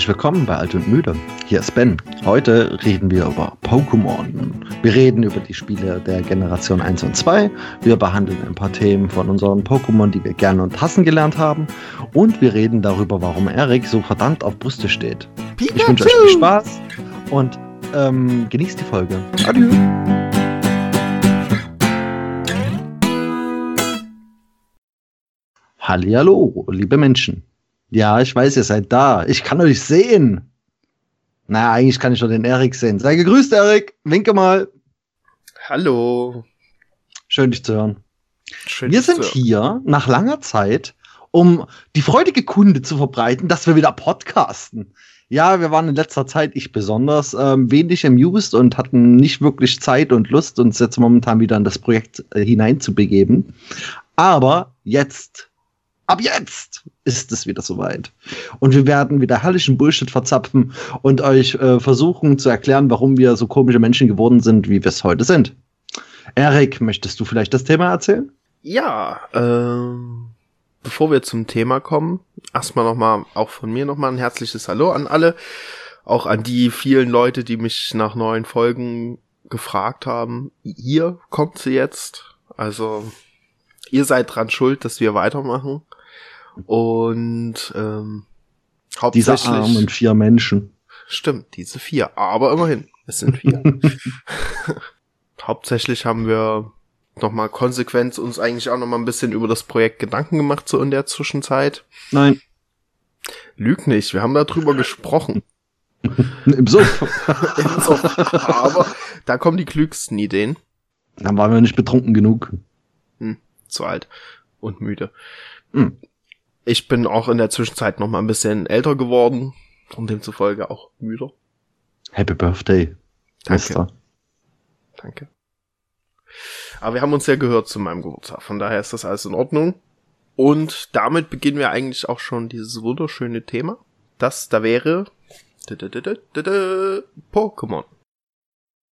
Herzlich willkommen bei Alt und Müde. Hier ist Ben. Heute reden wir über Pokémon. Wir reden über die Spiele der Generation 1 und 2. Wir behandeln ein paar Themen von unseren Pokémon, die wir gerne und hassen gelernt haben. Und wir reden darüber, warum Erik so verdammt auf Brüste steht. Pikachu! Ich wünsche euch viel Spaß und ähm, genießt die Folge. Adieu. Hallihallo, liebe Menschen. Ja, ich weiß, ihr seid da. Ich kann euch sehen. Naja, eigentlich kann ich nur den Erik sehen. Sei gegrüßt, Erik. Winke mal. Hallo. Schön, dich zu hören. Schön, Wir sind hier nach langer Zeit, um die freudige Kunde zu verbreiten, dass wir wieder podcasten. Ja, wir waren in letzter Zeit, ich besonders, ähm, wenig amused und hatten nicht wirklich Zeit und Lust, uns jetzt momentan wieder in das Projekt äh, hineinzubegeben. Aber jetzt, ab jetzt ist es wieder soweit. Und wir werden wieder herrlichen Bullshit verzapfen und euch äh, versuchen zu erklären, warum wir so komische Menschen geworden sind, wie wir es heute sind. Erik, möchtest du vielleicht das Thema erzählen? Ja, ähm, bevor wir zum Thema kommen, erstmal nochmal, auch von mir nochmal ein herzliches Hallo an alle. Auch an die vielen Leute, die mich nach neuen Folgen gefragt haben. Ihr kommt sie jetzt. Also, ihr seid dran schuld, dass wir weitermachen. Und, ähm, Diese hauptsächlich. armen vier Menschen. Stimmt, diese vier. Aber immerhin, es sind vier. Hauptsächlich haben wir nochmal konsequent uns eigentlich auch nochmal ein bisschen über das Projekt Gedanken gemacht, so in der Zwischenzeit. Nein, Lüg nicht, wir haben darüber gesprochen. im Suff. So, aber da kommen die klügsten Ideen. Dann waren wir nicht betrunken genug. Zu alt und müde. Hm. Ich bin auch in der Zwischenzeit nochmal ein bisschen älter geworden und demzufolge auch müder. Happy Birthday, Danke. Mister. Danke. Aber wir haben uns ja gehört zu meinem Geburtstag, von daher ist das alles in Ordnung. Und damit beginnen wir eigentlich auch schon dieses wunderschöne Thema. Das da wäre Pokémon.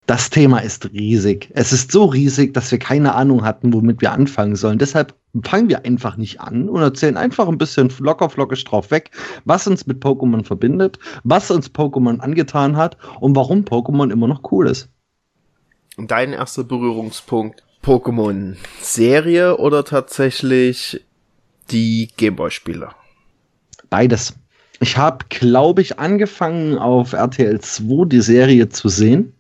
Das Thema ist riesig. Es ist so riesig, dass wir keine Ahnung hatten, womit wir anfangen sollen. Deshalb fangen wir einfach nicht an und erzählen einfach ein bisschen locker flockig drauf weg, was uns mit Pokémon verbindet, was uns Pokémon angetan hat und warum Pokémon immer noch cool ist. Und dein erster Berührungspunkt Pokémon Serie oder tatsächlich die Gameboy-Spiele? Beides. Ich habe, glaube ich, angefangen auf RTL 2 die Serie zu sehen.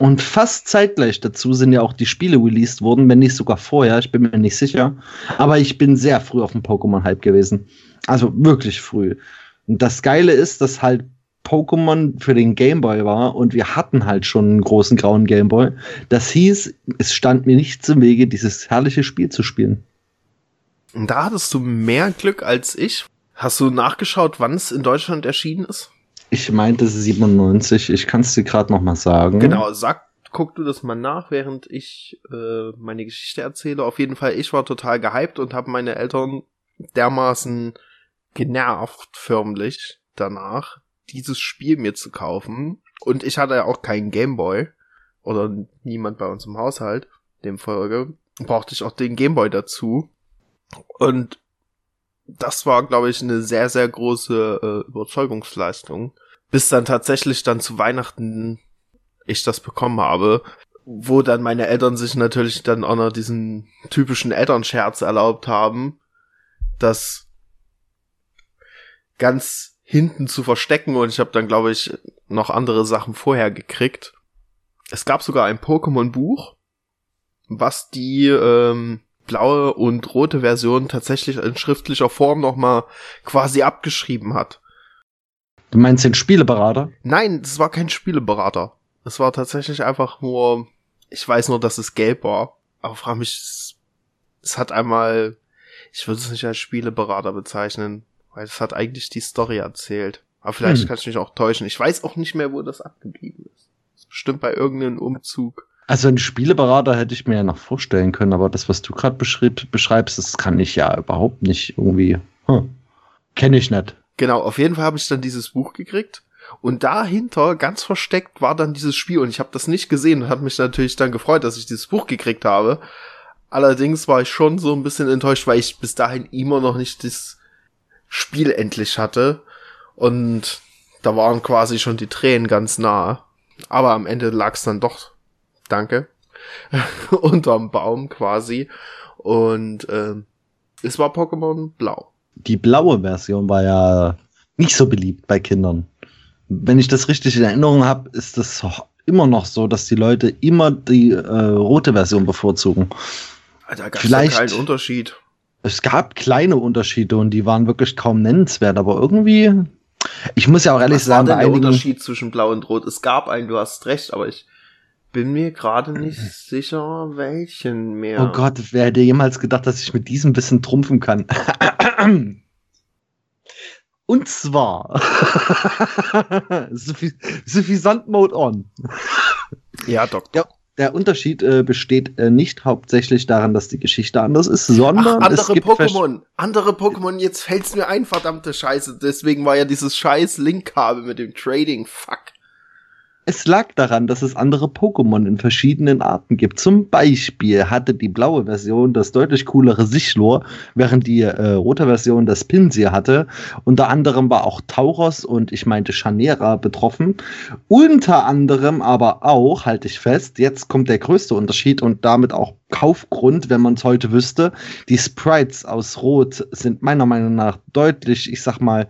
Und fast zeitgleich dazu sind ja auch die Spiele released worden, wenn nicht sogar vorher, ich bin mir nicht sicher. Aber ich bin sehr früh auf dem Pokémon-Hype gewesen. Also wirklich früh. Und das Geile ist, dass halt Pokémon für den Gameboy war und wir hatten halt schon einen großen grauen Gameboy. Das hieß, es stand mir nichts im Wege, dieses herrliche Spiel zu spielen. Da hattest du mehr Glück als ich. Hast du nachgeschaut, wann es in Deutschland erschienen ist? Ich meinte 97, ich kann es dir gerade noch mal sagen. Genau, sag, guck du das mal nach, während ich äh, meine Geschichte erzähle. Auf jeden Fall, ich war total gehypt und habe meine Eltern dermaßen genervt, förmlich, danach, dieses Spiel mir zu kaufen. Und ich hatte ja auch keinen Gameboy oder niemand bei uns im Haushalt, demfolge brauchte ich auch den Gameboy dazu. Und das war, glaube ich, eine sehr, sehr große äh, Überzeugungsleistung. Bis dann tatsächlich dann zu Weihnachten ich das bekommen habe, wo dann meine Eltern sich natürlich dann auch noch diesen typischen Elternscherz erlaubt haben, das ganz hinten zu verstecken und ich habe dann, glaube ich, noch andere Sachen vorher gekriegt. Es gab sogar ein Pokémon-Buch, was die ähm, blaue und rote Version tatsächlich in schriftlicher Form nochmal quasi abgeschrieben hat. Du meinst den Spieleberater? Nein, das war kein Spieleberater. Es war tatsächlich einfach nur, ich weiß nur, dass es gelb war, aber frag mich, es, es hat einmal, ich würde es nicht als Spieleberater bezeichnen, weil es hat eigentlich die Story erzählt. Aber vielleicht Hm. kann ich mich auch täuschen. Ich weiß auch nicht mehr, wo das abgeblieben ist bestimmt bei irgendeinem Umzug. Also einen Spieleberater hätte ich mir ja noch vorstellen können, aber das, was du gerade beschreib, beschreibst, das kann ich ja überhaupt nicht irgendwie. Hm. Kenne ich nicht. Genau, auf jeden Fall habe ich dann dieses Buch gekriegt. Und dahinter, ganz versteckt, war dann dieses Spiel. Und ich habe das nicht gesehen und hat mich natürlich dann gefreut, dass ich dieses Buch gekriegt habe. Allerdings war ich schon so ein bisschen enttäuscht, weil ich bis dahin immer noch nicht das Spiel endlich hatte. Und Da waren quasi schon die Tränen ganz nah. Aber am Ende lag's dann doch, danke, unterm Baum quasi. Und ähm, es war Pokémon Blau. Die blaue Version war ja nicht so beliebt bei Kindern. Wenn ich das richtig in Erinnerung habe, ist das immer noch so, dass die Leute immer die äh, rote Version bevorzugen. Da gab es keinen Unterschied. Es gab kleine Unterschiede und die waren wirklich kaum nennenswert, aber irgendwie, ich muss ja auch ehrlich Was sagen, war denn der einigen, Unterschied zwischen Blau und Rot? Es gab einen, du hast recht, aber ich bin mir gerade nicht sicher, welchen mehr. oh Gott, wer hätte jemals gedacht, dass ich mit diesem Wissen trumpfen kann? Und zwar Suffi- Suffisant Mode on. Ja, Doktor. Ja, der Unterschied äh, besteht äh, nicht hauptsächlich daran, dass die Geschichte anders ist, Ach, sondern es andere Pokémon. Andere Pokémon, jetzt fällt's mir ein, verdammte Scheiße. Deswegen war ja dieses scheiß Link-Kabel mit dem Trading. Fuck. Es lag daran, dass es andere Pokémon in verschiedenen Arten gibt. Zum Beispiel hatte die blaue Version das deutlich coolere Sichlor, während die äh, rote Version das Pinsir hatte. Unter anderem war auch Tauros und ich meinte Chanera betroffen. Unter anderem aber auch, halte ich fest, jetzt kommt der größte Unterschied und damit auch Kaufgrund, wenn man es heute wüsste. Die Sprites aus Rot sind meiner Meinung nach deutlich, ich sag mal,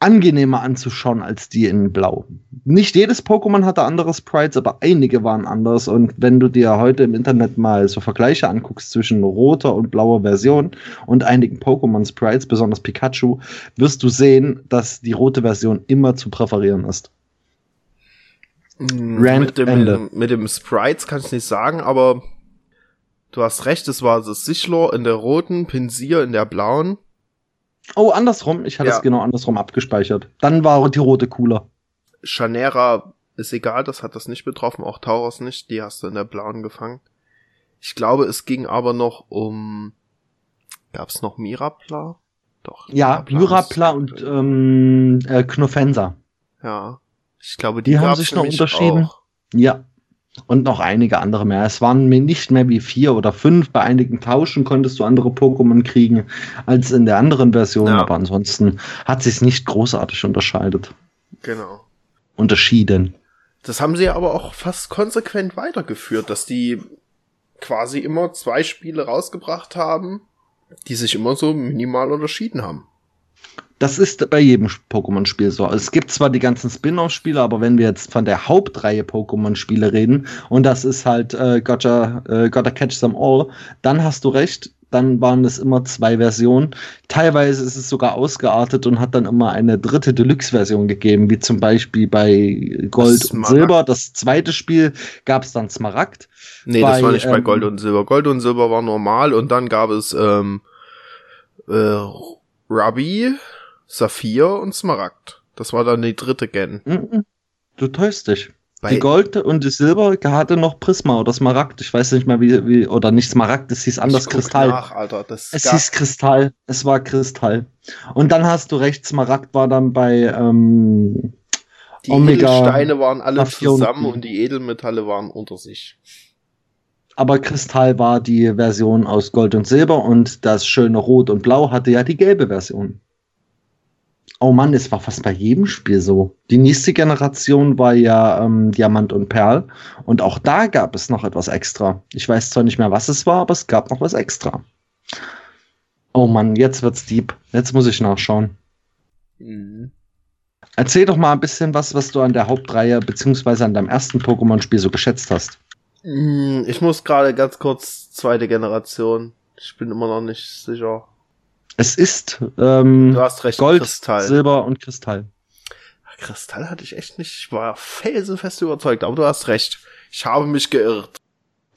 angenehmer anzuschauen als die in Blau. Nicht jedes Pokémon hatte andere Sprites, aber einige waren anders. Und wenn du dir heute im Internet mal so Vergleiche anguckst zwischen roter und blauer Version und einigen Pokémon-Sprites, besonders Pikachu, wirst du sehen, dass die rote Version immer zu präferieren ist. Rant mit, dem, Ende. mit, dem, mit dem Sprites kann ich nicht sagen, aber du hast recht, es war das Sichlor in der roten, Pinsir in der blauen. Oh, andersrum. Ich hatte Ja. es genau andersrum abgespeichert. Dann war die rote cooler. Chanera ist egal, das hat das nicht betroffen, auch Tauros nicht, die hast du in der blauen gefangen. Ich glaube, es ging aber noch um. Gab's noch Mirapla? Doch. Ja, Myrapla und ähm, äh, Knofensa. Ja. Ich glaube, die, Die haben sich noch unterschieden. Auch. Ja. Und noch einige andere mehr. Es waren mir nicht mehr wie vier oder fünf. Bei einigen Tauschen konntest du andere Pokémon kriegen als in der anderen Version. Ja. Aber ansonsten hat sich nicht großartig unterscheidet. Genau. Unterschieden. Das haben sie aber auch fast konsequent weitergeführt, dass die quasi immer zwei Spiele rausgebracht haben, die sich immer so minimal unterschieden haben. Das ist bei jedem Pokémon-Spiel so. Es gibt zwar die ganzen Spin-off-Spiele, aber wenn wir jetzt von der Hauptreihe Pokémon-Spiele reden, und das ist halt äh, Gotcha, äh, Gotta Catch Them All, dann hast du recht, dann waren es immer zwei Versionen. Teilweise ist es sogar ausgeartet und hat dann immer eine dritte Deluxe-Version gegeben, wie zum Beispiel bei Gold und Smaragd. Silber. Das zweite Spiel gab es dann Smaragd. Nee, das Bei, war nicht bei ähm, Gold und Silber. Gold und Silber war normal und dann gab es ähm, äh, Ruby, Saphir und Smaragd. Das war dann die dritte Gen. Mhm. Du täuschst dich. Bei, Die Gold und die Silber hatte noch Prisma oder Smaragd. Ich weiß nicht mal wie, wie oder nicht Smaragd, es hieß anders Kristall. Nach, Alter. Das Es hieß Kristall. Es war Kristall. Und dann hast du recht, Smaragd war dann bei ähm, die Omega, Edelsteine waren alle und zusammen und die Edelmetalle waren unter sich. aber Kristall war die Version aus Gold und Silber und das schöne Rot und Blau hatte ja die gelbe Version. Oh Mann, es war fast bei jedem Spiel so. Die nächste Generation war ja ähm, Diamant und Perl und auch da gab es noch etwas extra. Ich weiß zwar nicht mehr, was es war, aber es gab noch was extra. Oh Mann, jetzt wird's deep. Jetzt muss ich nachschauen. Mhm. Erzähl doch mal ein bisschen was, was du an der Hauptreihe beziehungsweise an deinem ersten Pokémon-Spiel so geschätzt hast. Mm, Ich muss gerade ganz kurz zweite Generation. Ich bin immer noch nicht sicher. Es ist ähm, Du hast recht, Gold, Kristall. Silber und Kristall. Kristall hatte ich echt nicht. Ich war felsenfest überzeugt, aber du hast recht. Ich habe mich geirrt.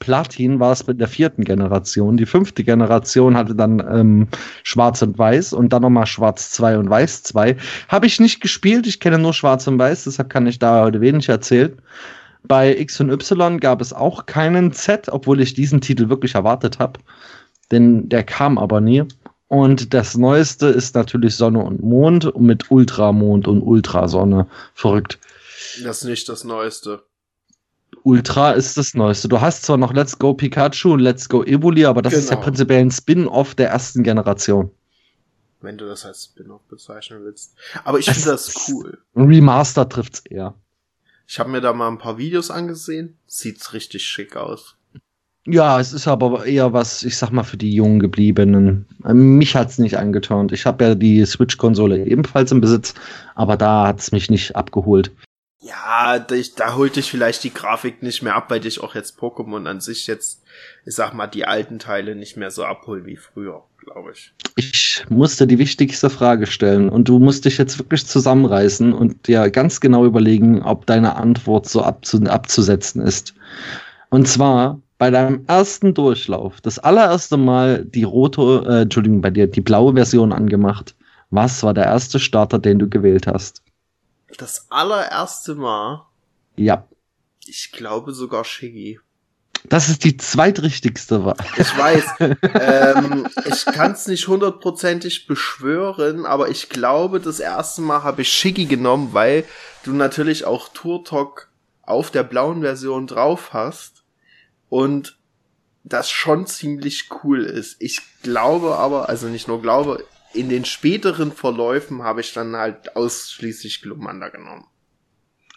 Platin war es mit der vierten Generation. Die fünfte Generation hatte dann ähm, Schwarz und Weiß und dann nochmal Schwarz 2 und Weiß 2. Habe ich nicht gespielt, ich kenne nur Schwarz und Weiß, deshalb kann ich da heute wenig erzählen. Bei X und Y gab es auch keinen Z, obwohl ich diesen Titel wirklich erwartet habe. Denn der kam aber nie. Und das Neueste ist natürlich Sonne und Mond mit Ultramond und Ultrasonne. Verrückt. Das ist nicht das Neueste. Ultra ist das Neueste. Du hast zwar noch Let's Go Pikachu und Let's Go Evoli, aber das ist ja Genau. prinzipiell ein Spin-off der ersten Generation. wenn du das als Spin-off bezeichnen willst. Aber ich finde das cool. Remaster trifft's eher. Ich habe mir da mal ein paar Videos angesehen. Sieht's richtig schick aus. Ja, es ist aber eher was, ich sag mal, für die jungen gebliebenen. Mich hat's nicht angeturnt. Ich habe ja die Switch-Konsole ebenfalls im Besitz, aber da hat's mich nicht abgeholt. Ja, da, da holt dich vielleicht die Grafik nicht mehr ab, weil dich auch jetzt Pokémon an sich jetzt, ich sag mal, die alten Teile nicht mehr so abholen wie früher, glaube ich. Ich musste die wichtigste Frage stellen und du musst dich jetzt wirklich zusammenreißen und dir ganz genau überlegen, ob deine Antwort so abzu abzusetzen ist. Und zwar bei deinem ersten Durchlauf, das allererste Mal die rote, äh, Entschuldigung, bei dir die blaue Version angemacht. Was war der erste Starter, den du gewählt hast? Das allererste Mal. Ja. Ich glaube sogar Shiggy. Das ist die zweitrichtigste Wahl. Ich weiß. ähm, ich kann es nicht hundertprozentig beschwören, aber ich glaube, das erste Mal habe ich Shiggy genommen, weil du natürlich auch Turtok auf der blauen Version drauf hast und das schon ziemlich cool ist. Ich glaube aber, also nicht nur glaube, in den späteren Verläufen habe ich dann halt ausschließlich Glumanda genommen.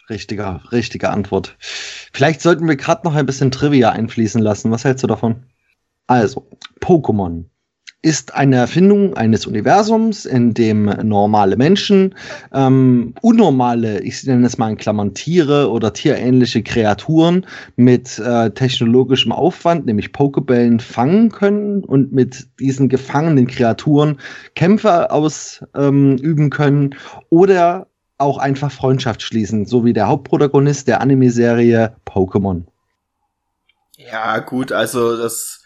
Richtiger, richtige Antwort. Vielleicht sollten wir gerade noch ein bisschen Trivia einfließen lassen. Was hältst du davon? Also, Pokémon ist eine Erfindung eines Universums, in dem normale Menschen, ähm, unnormale, ich nenne es mal in Klammern Tiere oder tierähnliche Kreaturen mit äh, technologischem Aufwand, nämlich Pokebällen, fangen können und mit diesen gefangenen Kreaturen Kämpfe ausüben ähm, können oder auch einfach Freundschaft schließen, so wie der Hauptprotagonist der Anime-Serie Pokémon. Ja, gut, also das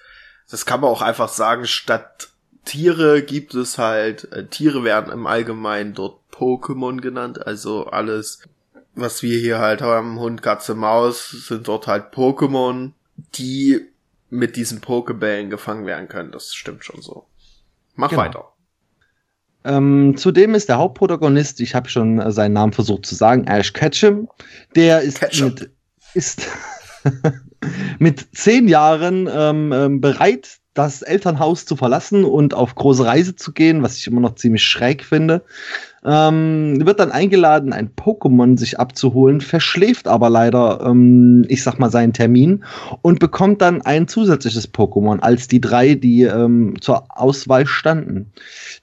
das kann man auch einfach sagen, statt Tiere gibt es halt, äh, Tiere werden im Allgemeinen dort Pokémon genannt, also alles, was wir hier halt haben, Hund, Katze, Maus, sind dort halt Pokémon, die mit diesen Pokebällen gefangen werden können. Das stimmt schon so. Mach genau. weiter. Ähm, zudem ist der Hauptprotagonist, ich habe schon seinen Namen versucht zu sagen, Ash Ketchum. Der ist Ketchum. mit, ist mit zehn Jahren ähm, ähm, bereit, das Elternhaus zu verlassen und auf große Reise zu gehen, was ich immer noch ziemlich schräg finde ähm, wird dann eingeladen, ein Pokémon sich abzuholen, verschläft aber leider, ähm, ich sag mal, seinen Termin und bekommt dann ein zusätzliches Pokémon als die drei, die ähm, zur Auswahl standen.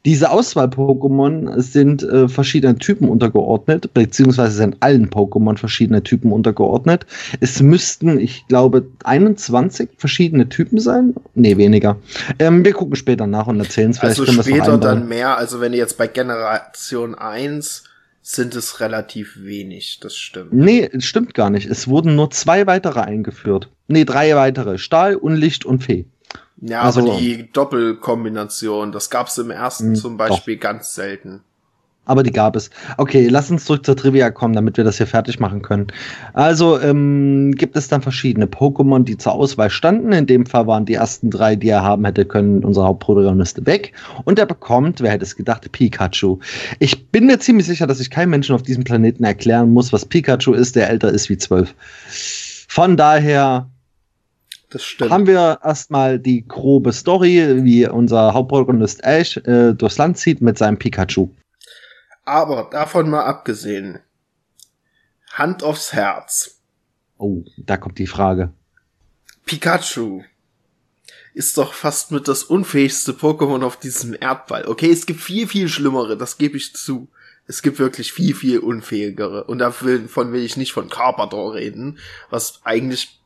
Diese Auswahl-Pokémon sind äh, verschiedenen Typen untergeordnet, beziehungsweise sind allen Pokémon verschiedene Typen untergeordnet. Es müssten, ich glaube, 21 verschiedene Typen sein. Nee, weniger. Ähm, wir gucken später nach und erzählen es vielleicht. Also später dann mehr, also wenn ihr jetzt bei Generation Version 1 sind es relativ wenig, das stimmt. Nee, es stimmt gar nicht. Es wurden nur zwei weitere eingeführt. Nee, drei weitere. Stahl, Unlicht und Fee. Ja, also, aber die Doppelkombination, das gab es im ersten mh, zum Beispiel doch. ganz selten aber die gab es. Okay, lass uns zurück zur Trivia kommen, damit wir das hier fertig machen können. Also ähm, gibt es dann verschiedene Pokémon, die zur Auswahl standen. In dem Fall waren die ersten drei, die er haben hätte können, unser Hauptprotagonist weg. Und er bekommt, wer hätte es gedacht, Pikachu. Ich bin mir ziemlich sicher, dass ich keinem Menschen auf diesem Planeten erklären muss, was Pikachu ist, der älter ist wie zwölf. Von daher haben wir erstmal die grobe Story, wie unser Hauptprotagonist Ash äh, durchs Land zieht mit seinem Pikachu. Aber davon mal abgesehen. Hand aufs Herz. Oh, da kommt die Frage. Pikachu ist doch fast mit das unfähigste Pokémon auf diesem Erdball. Okay, es gibt viel, viel schlimmere, das gebe ich zu. Es gibt wirklich viel, viel unfähigere. Und davon will ich nicht von Carpador reden, was eigentlich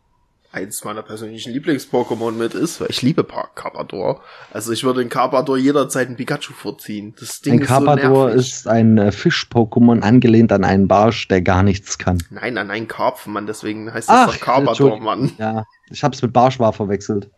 eins meiner persönlichen Lieblings-Pokémon mit ist, weil ich liebe Carpador. Also ich würde in Carpador jederzeit ein Pikachu vorziehen. Das Ding ein ist Carpador so ist ein äh, Fisch-Pokémon angelehnt an einen Barsch, der gar nichts kann. Nein, an einen Karpfen, Mann. Deswegen heißt es doch Carpador, Mann. Ja, ich hab's mit Barschwar verwechselt.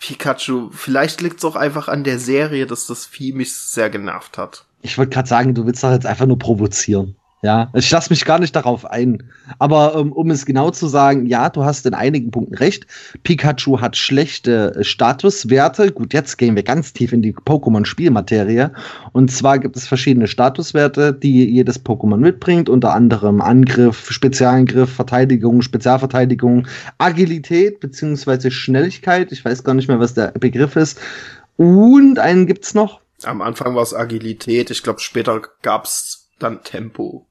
Pikachu, vielleicht liegt's auch einfach an der Serie, dass das Vieh mich sehr genervt hat. Ich wollte gerade sagen, du willst doch jetzt einfach nur provozieren. Ja, ich lasse mich gar nicht darauf ein. Aber ähm, um es genau zu sagen, ja, du hast in einigen Punkten recht. Pikachu hat schlechte äh, Statuswerte. Gut, jetzt gehen wir ganz tief in die Pokémon-Spielmaterie. Und zwar gibt es verschiedene Statuswerte, die jedes Pokémon mitbringt. Unter anderem Angriff, Spezialangriff, Verteidigung, Spezialverteidigung, Agilität beziehungsweise Schnelligkeit. Ich weiß gar nicht mehr, was der Begriff ist. Und einen gibt's noch. Am Anfang war es Agilität, ich glaube später gab's dann Tempo.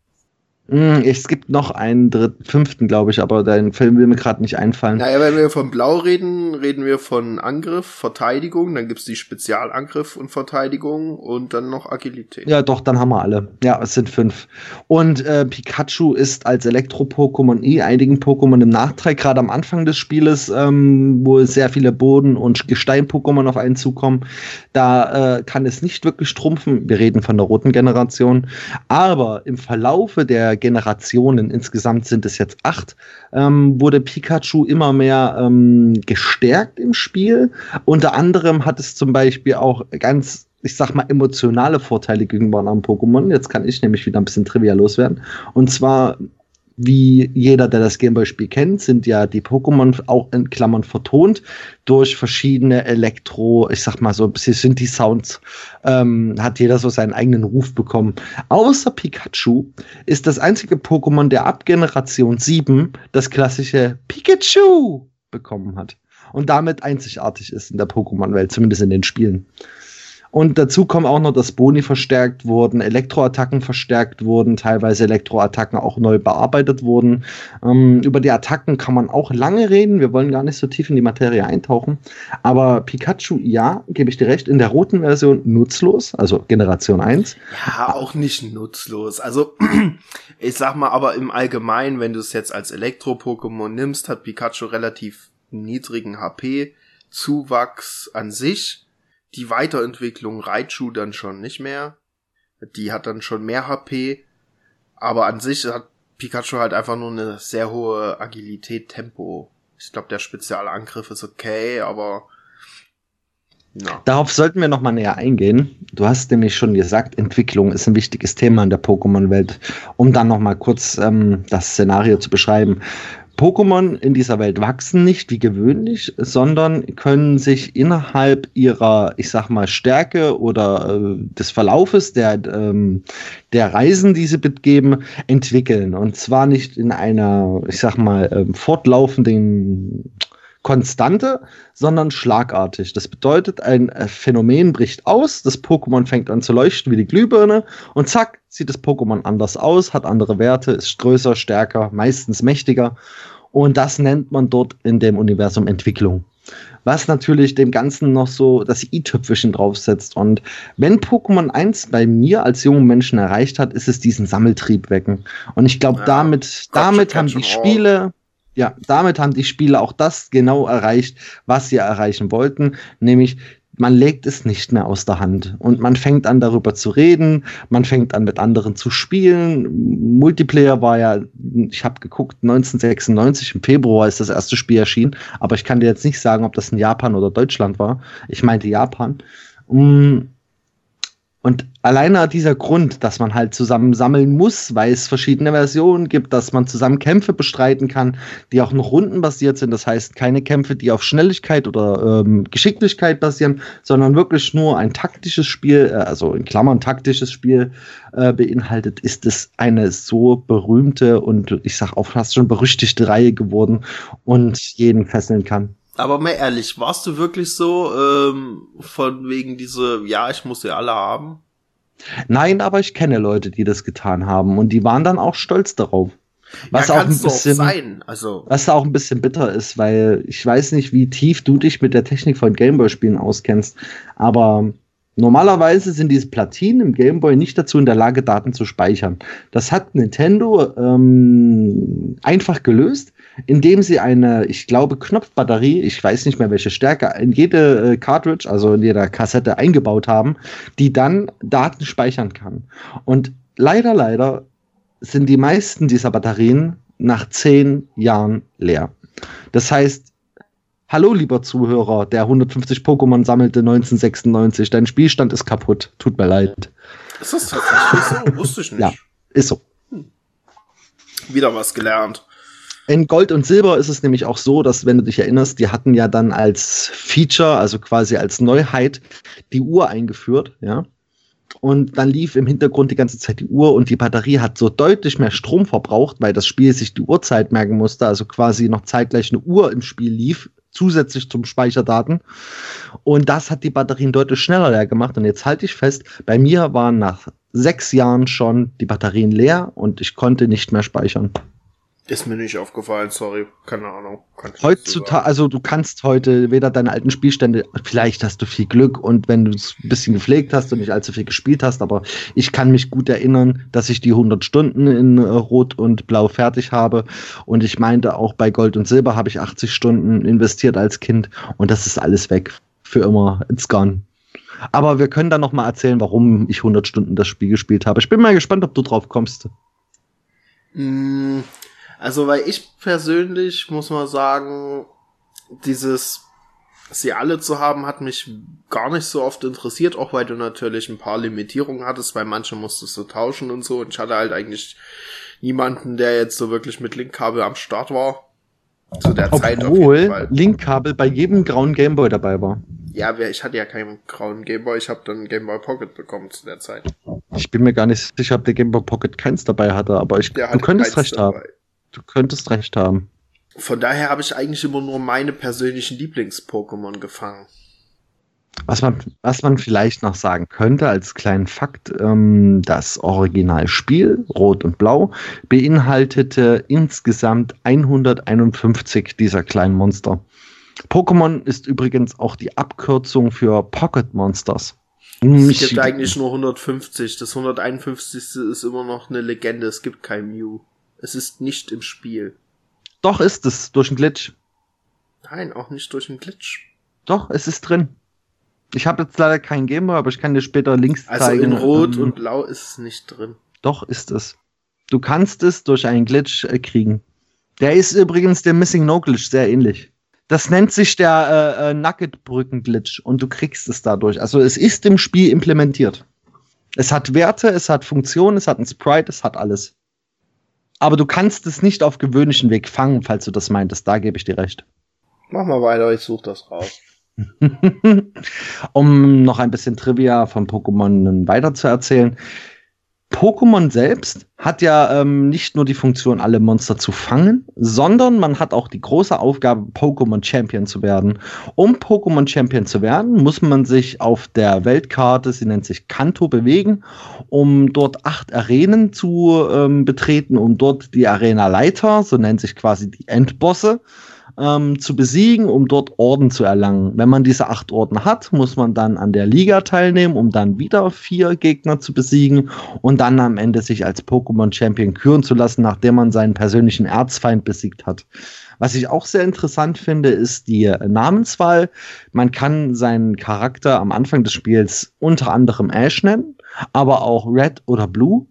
Hm, es gibt noch einen dritten, fünften, glaube ich, aber dein Film will mir gerade nicht einfallen. Naja, wenn wir von Blau reden, reden wir von Angriff, Verteidigung, dann gibt's die Spezialangriff und Verteidigung und dann noch Agilität. Ja, doch, dann haben wir alle. Ja, es sind fünf. Und äh, Pikachu ist als Elektro-Pokémon eh einigen Pokémon im Nachtrag, gerade am Anfang des Spieles, ähm, wo sehr viele Boden- und Gestein-Pokémon auf einen zukommen. Da äh, kann es nicht wirklich trumpfen. Wir reden von der roten Generation. Aber im Verlaufe der Generationen, insgesamt sind es jetzt acht, ähm, wurde Pikachu immer mehr ähm, gestärkt im Spiel. Unter anderem hat es zum Beispiel auch ganz ich sag mal, emotionale Vorteile gegenüber anderen Pokémon. Jetzt kann ich nämlich wieder ein bisschen trivial loswerden. Und zwar wie jeder, der das Gameboy-Spiel kennt, sind ja die Pokémon auch in Klammern vertont durch verschiedene Elektro, ich sag mal so ein bisschen Synthi-Sounds, ähm, hat jeder so seinen eigenen Ruf bekommen. Außer Pikachu ist das einzige Pokémon, der ab Generation 7 das klassische Pikachu bekommen hat. Und damit einzigartig ist in der Pokémon-Welt, zumindest in den Spielen. Und dazu kommen auch noch, dass Boni verstärkt wurden, Elektroattacken verstärkt wurden, teilweise Elektroattacken auch neu bearbeitet wurden. Ähm, über die Attacken kann man auch lange reden. Wir wollen gar nicht so tief in die Materie eintauchen. Aber Pikachu, ja, gebe ich dir recht, in der roten Version nutzlos, also Generation 1. Ja, auch nicht nutzlos. Also, ich sag mal, aber im Allgemeinen, wenn du es jetzt als Elektro-Pokémon nimmst, hat Pikachu relativ niedrigen HP-Zuwachs an sich die Weiterentwicklung Raichu dann schon nicht mehr. Die hat dann schon mehr HP. Aber an sich hat Pikachu halt einfach nur eine sehr hohe Agilität, Tempo. Ich glaube, der Spezialangriff ist okay, aber ja. Darauf sollten wir noch mal näher eingehen. Du hast nämlich schon gesagt, Entwicklung ist ein wichtiges Thema in der Pokémon-Welt. Um dann noch mal kurz ähm, das Szenario zu beschreiben. Pokémon in dieser Welt wachsen nicht wie gewöhnlich, sondern können sich innerhalb ihrer, ich sag mal, Stärke oder äh, des Verlaufes der, ähm, der Reisen, die sie begeben, entwickeln. Und zwar nicht in einer, ich sag mal, äh, fortlaufenden Konstante, sondern schlagartig. Das bedeutet, ein äh, Phänomen bricht aus, das Pokémon fängt an zu leuchten wie die Glühbirne und zack, sieht das Pokémon anders aus, hat andere Werte, ist größer, stärker, meistens mächtiger. Und das nennt man dort in dem Universum Entwicklung. Was natürlich dem Ganzen noch so das i-Tüpfelchen draufsetzt. Und wenn Pokémon 1 bei mir als jungen Menschen erreicht hat, ist es diesen Sammeltrieb wecken. Und ich glaube, damit, damit haben die Spiele, ja, damit haben die Spieler auch das genau erreicht, was sie erreichen wollten, nämlich man legt es nicht mehr aus der Hand und man fängt an darüber zu reden, man fängt an mit anderen zu spielen. Multiplayer war ja, ich habe geguckt, 1996 im Februar ist das erste Spiel erschienen, aber ich kann dir jetzt nicht sagen, ob das in Japan oder Deutschland war. Ich meinte Japan. Mm, und alleine dieser Grund, dass man halt zusammen sammeln muss, weil es verschiedene Versionen gibt, dass man zusammen Kämpfe bestreiten kann, die auch noch rundenbasiert sind. Das heißt, keine Kämpfe, die auf Schnelligkeit oder ähm, Geschicklichkeit basieren, sondern wirklich nur ein taktisches Spiel, äh, also in Klammern taktisches Spiel äh, beinhaltet, ist es eine so berühmte und ich sag auch fast schon berüchtigte Reihe geworden und jeden fesseln kann. Aber mal ehrlich, warst du wirklich so ähm, von wegen diese, ja, ich muss sie alle haben? Nein, aber ich kenne Leute, die das getan haben und die waren dann auch stolz darauf. Was ja, auch ein bisschen, sein. Also. was auch ein bisschen bitter ist, weil ich weiß nicht, wie tief du dich mit der Technik von Gameboy-Spielen auskennst, aber normalerweise sind diese Platinen im Gameboy nicht dazu in der Lage, Daten zu speichern. Das hat Nintendo ähm, einfach gelöst, indem sie eine, ich glaube, Knopfbatterie, ich weiß nicht mehr welche Stärke, in jede äh, Cartridge, also in jeder Kassette eingebaut haben, die dann Daten speichern kann. Und leider, leider sind die meisten dieser Batterien nach zehn Jahren leer. Das heißt, Hallo, lieber Zuhörer, der 150 Pokémon sammelte 1996. Dein Spielstand ist kaputt. Tut mir leid. Ist das tatsächlich so? Wusste ich nicht. Ja, ist so. Hm. Wieder was gelernt. In Gold und Silber ist es nämlich auch so, dass, wenn du dich erinnerst, die hatten ja dann als Feature, also quasi als Neuheit, die Uhr eingeführt, ja. Und dann lief im Hintergrund die ganze Zeit die Uhr und die Batterie hat so deutlich mehr Strom verbraucht, weil das Spiel sich die Uhrzeit merken musste, also quasi noch zeitgleich eine Uhr im Spiel lief zusätzlich zum Speicherdaten. Und das hat die Batterien deutlich schneller leer gemacht. Und jetzt halte ich fest, bei mir waren nach sechs Jahren schon die Batterien leer und ich konnte nicht mehr speichern. Ist mir nicht aufgefallen, sorry, keine Ahnung. Heutzutage, also du kannst heute weder deine alten Spielstände, vielleicht hast du viel Glück und wenn du es ein bisschen gepflegt hast und nicht allzu viel gespielt hast, aber ich kann mich gut erinnern, dass ich die 100 Stunden in äh, Rot und Blau fertig habe und ich meinte auch bei Gold und Silber habe ich 80 Stunden investiert als Kind und das ist alles weg. Für immer, it's gone. Aber wir können dann noch mal erzählen, warum ich 100 Stunden das Spiel gespielt habe. Ich bin mal gespannt, ob du drauf kommst. Mm, also, weil ich persönlich muss mal sagen, dieses sie alle zu haben, hat mich gar nicht so oft interessiert, auch weil du natürlich ein paar Limitierungen hattest, weil manche musstest du tauschen und so. Und ich hatte halt eigentlich niemanden, der jetzt so wirklich mit Linkkabel am Start war. Zu der Obwohl Zeit auf jeden Fall. Linkkabel bei jedem grauen Gameboy dabei war. Ja, ich hatte ja keinen grauen Gameboy, ich habe dann Gameboy Pocket bekommen zu der Zeit. Ich bin mir gar nicht sicher, ob der Gameboy Pocket keins dabei hatte, aber ich, du könntest recht dabei. haben. Du könntest recht haben. Von daher habe ich eigentlich immer nur meine persönlichen Lieblings-Pokémon gefangen. Was man, was man vielleicht noch sagen könnte als kleinen Fakt, ähm, das Originalspiel Rot und Blau beinhaltete insgesamt 151 dieser kleinen Monster. Pokémon ist übrigens auch die Abkürzung für Pocket Monsters. Es gibt eigentlich nur 150. Das 151. ist immer noch eine Legende. Es gibt kein Mew. Es ist nicht im Spiel. Doch ist es, durch einen Glitch. Nein, auch nicht durch einen Glitch. Doch, es ist drin. Ich habe jetzt leider keinen Gamer, aber ich kann dir später Links also zeigen. Also in Rot ähm, und Blau ist es nicht drin. Doch, ist es. Du kannst es durch einen Glitch äh, kriegen. Der ist übrigens der Missing No Glitch sehr ähnlich. Das nennt sich der äh, äh, Nugget-Brücken-Glitch und du kriegst es dadurch. Also es ist im Spiel implementiert. Es hat Werte, es hat Funktionen, es hat ein Sprite, es hat alles aber du kannst es nicht auf gewöhnlichen Weg fangen, falls du das meintest. Da gebe ich dir recht. Mach mal weiter, ich suche das raus. um noch ein bisschen Trivia von Pokémon weiter zu erzählen. Pokémon selbst hat ja ähm, nicht nur die Funktion, alle Monster zu fangen, sondern man hat auch die große Aufgabe, Pokémon Champion zu werden. Um Pokémon Champion zu werden, muss man sich auf der Weltkarte, sie nennt sich Kanto, bewegen, um dort acht Arenen zu ähm, betreten, um dort die Arena-Leiter, so nennt sich quasi die Endbosse, ähm, zu besiegen, um dort Orden zu erlangen. Wenn man diese acht Orden hat, muss man dann an der Liga teilnehmen, um dann wieder vier Gegner zu besiegen und dann am Ende sich als Pokémon-Champion küren zu lassen, nachdem man seinen persönlichen Erzfeind besiegt hat. Was ich auch sehr interessant finde, ist die Namenswahl. Man kann seinen Charakter am Anfang des Spiels unter anderem Ash nennen, aber auch Red oder Blue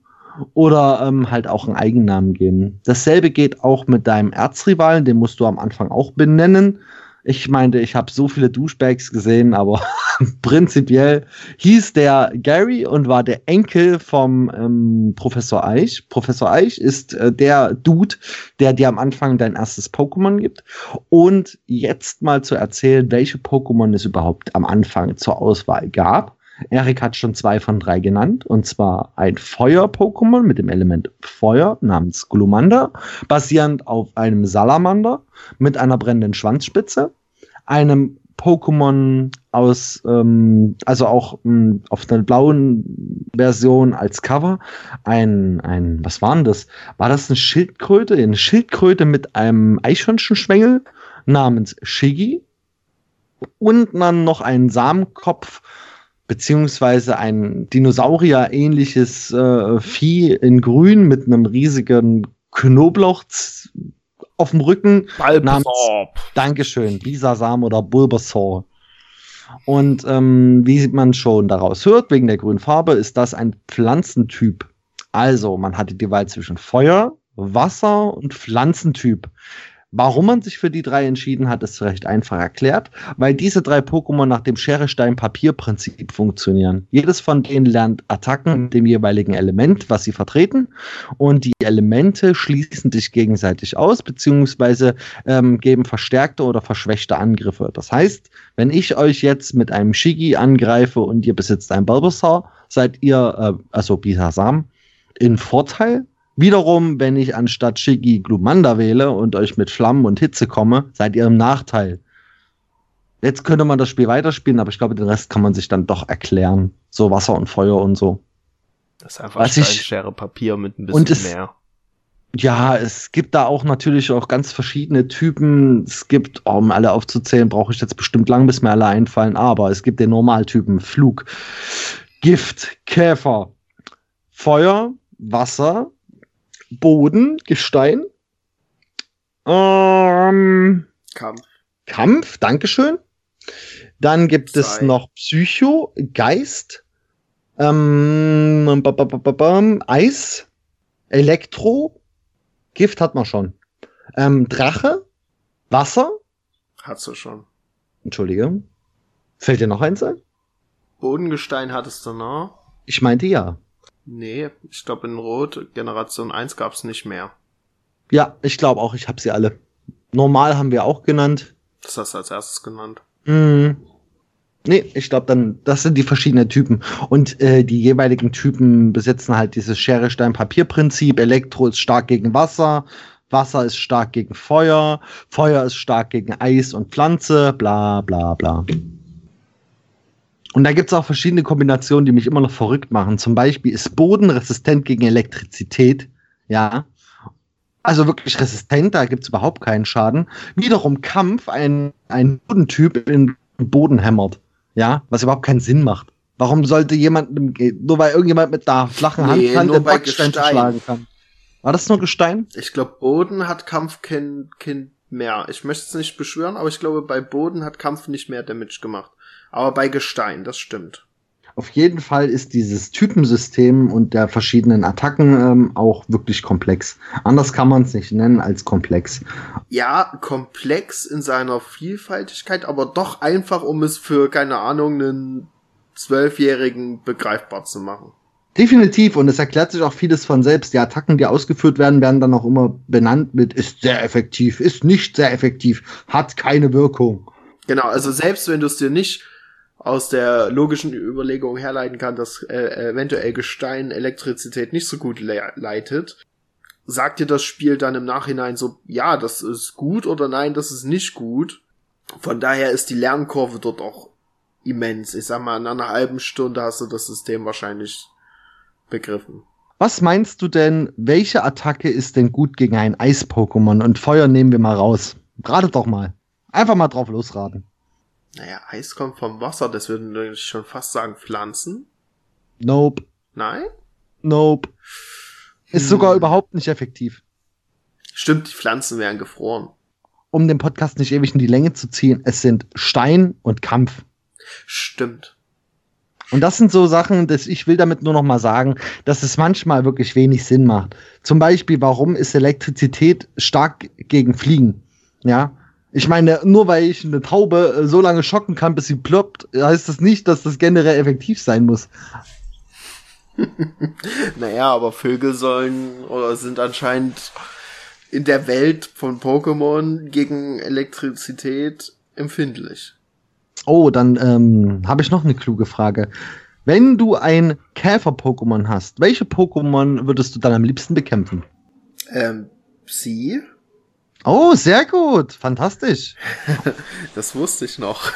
oder ähm, halt auch einen Eigennamen geben. Dasselbe geht auch mit deinem Erzrivalen, den musst du am Anfang auch benennen. Ich meinte, ich habe so viele Douchebags gesehen, aber prinzipiell hieß der Gary und war der Enkel vom ähm, Professor Eich. Professor Eich ist äh, der Dude, der dir am Anfang dein erstes Pokémon gibt. Und jetzt mal zu erzählen, welche Pokémon es überhaupt am Anfang zur Auswahl gab. Erik hat schon zwei von drei genannt, und zwar ein Feuer-Pokémon mit dem Element Feuer namens Glumanda, basierend auf einem Salamander mit einer brennenden Schwanzspitze, einem Pokémon aus, ähm, also auch mh, hm, auf der blauen Version als Cover, ein, ein, was war denn das? War das eine Schildkröte? Eine Schildkröte mit einem Eichhörnchenschwengel namens Shiggy und dann noch einen Samenkopf beziehungsweise ein Dinosaurier-ähnliches äh, Vieh in Grün mit einem riesigen Knoblauch auf dem Rücken. Bulbasaur. Dankeschön, Bisasam oder Bulbasaur. Und ähm, wie man schon daraus hört, wegen der grünen Farbe, ist das ein Pflanzentyp. Also, man hatte die Wahl zwischen Feuer, Wasser und Pflanzentyp. Warum man sich für die drei entschieden hat, ist recht einfach erklärt, weil diese drei Pokémon nach dem Schere-Stein-Papier-Prinzip funktionieren. Jedes von denen lernt Attacken mit dem jeweiligen Element, was sie vertreten, und die Elemente schließen sich gegenseitig aus, beziehungsweise ähm, geben verstärkte oder verschwächte Angriffe. Das heißt, wenn ich euch jetzt mit einem Shigi angreife und ihr besitzt ein Bulbasaur, seid ihr, äh, also Bisasam, in Vorteil, Wiederum, wenn ich anstatt Shiggy Glumanda wähle und euch mit Flammen und Hitze komme, seid ihr im Nachteil. Jetzt könnte man das Spiel weiterspielen, aber ich glaube, den Rest kann man sich dann doch erklären. So Wasser und Feuer und so. Das ist einfach Stein, Schere, Papier mit ein bisschen es, mehr. Ja, es gibt da auch natürlich auch ganz verschiedene Typen. Es gibt, oh, um alle aufzuzählen, brauche ich jetzt bestimmt lang, bis mir alle einfallen, aber es gibt den Normaltypen Flug, Gift, Käfer, Feuer, Wasser, Boden, Gestein, ähm, Kampf. Kampf, Dankeschön. Dann gibt Sei. es noch Psycho, Geist, ähm, Eis, Elektro, Gift hat man schon. Ähm, Drache, Wasser. Hast du schon. Entschuldige. Fällt dir noch eins ein? Bodengestein hattest du noch? Ich meinte ja. Nee, ich glaube in Rot Generation 1 gab's nicht mehr. Ja, ich glaube auch, ich habe sie alle. Normal haben wir auch genannt. Das hast du als erstes genannt. Mhm. Nee, ich glaube dann, das sind die verschiedenen Typen. Und äh, die jeweiligen Typen besitzen halt dieses Schere-Stein-Papier-Prinzip. Elektro ist stark gegen Wasser, Wasser ist stark gegen Feuer, Feuer ist stark gegen Eis und Pflanze, bla bla bla. Und da gibt's auch verschiedene Kombinationen, die mich immer noch verrückt machen. Zum Beispiel ist Boden resistent gegen Elektrizität. Ja. Also wirklich resistent, da gibt's überhaupt keinen Schaden. Wiederum Kampf, ein, ein Bodentyp in Boden hämmert. Ja, was überhaupt keinen Sinn macht. Warum sollte jemand, nur weil irgendjemand mit der flachen Hand nee, den Backstein schlagen kann? War das nur Gestein? Ich glaube, Boden hat Kampf kein, kein mehr. Ich möchte es nicht beschwören, aber ich glaube, bei Boden hat Kampf nicht mehr Damage gemacht. Aber bei Gestein, das stimmt. Auf jeden Fall ist dieses Typensystem und der verschiedenen Attacken ähm, auch wirklich komplex. Anders kann man es nicht nennen als komplex. Ja, komplex in seiner Vielfaltigkeit, aber doch einfach, um es für, keine Ahnung, einen Zwölfjährigen begreifbar zu machen. Definitiv, und es erklärt sich auch vieles von selbst. Die Attacken, die ausgeführt werden, werden dann auch immer benannt mit ist sehr effektiv, ist nicht sehr effektiv, hat keine Wirkung. Genau, also selbst wenn du es dir nicht aus der logischen Überlegung herleiten kann, dass äh, eventuell Gestein Elektrizität nicht so gut le leitet, sagt dir das Spiel dann im Nachhinein so, ja, das ist gut oder nein, das ist nicht gut. Von daher ist die Lernkurve dort auch immens. Ich sag mal, in einer halben Stunde hast du das System wahrscheinlich begriffen. Was meinst du denn, welche Attacke ist denn gut gegen ein Eis-Pokémon? Und Feuer nehmen wir mal raus. Rate doch mal. Einfach mal drauf losraten. Naja, Eis kommt vom Wasser, das würden wir schon fast sagen Pflanzen. Nope. Nein? Nope. Ist hm. sogar überhaupt nicht effektiv. Stimmt, die Pflanzen wären gefroren. Um den Podcast nicht ewig in die Länge zu ziehen, es sind Stein und Kampf. Stimmt. Und das sind so Sachen, dass ich will damit nur noch mal sagen, dass es manchmal wirklich wenig Sinn macht. Zum Beispiel, warum ist Elektrizität stark gegen Fliegen? Ja, ich meine, nur weil ich eine Taube äh, so lange schocken kann, bis sie ploppt, heißt das nicht, dass das generell effektiv sein muss. naja, aber Vögel sollen oder sind anscheinend in der Welt von Pokémon gegen Elektrizität empfindlich. Oh, dann ähm, habe ich noch eine kluge Frage. Wenn du ein Käfer-Pokémon hast, welche Pokémon würdest du dann am liebsten bekämpfen? Ähm, sie? Oh, sehr gut. Fantastisch. das wusste ich noch.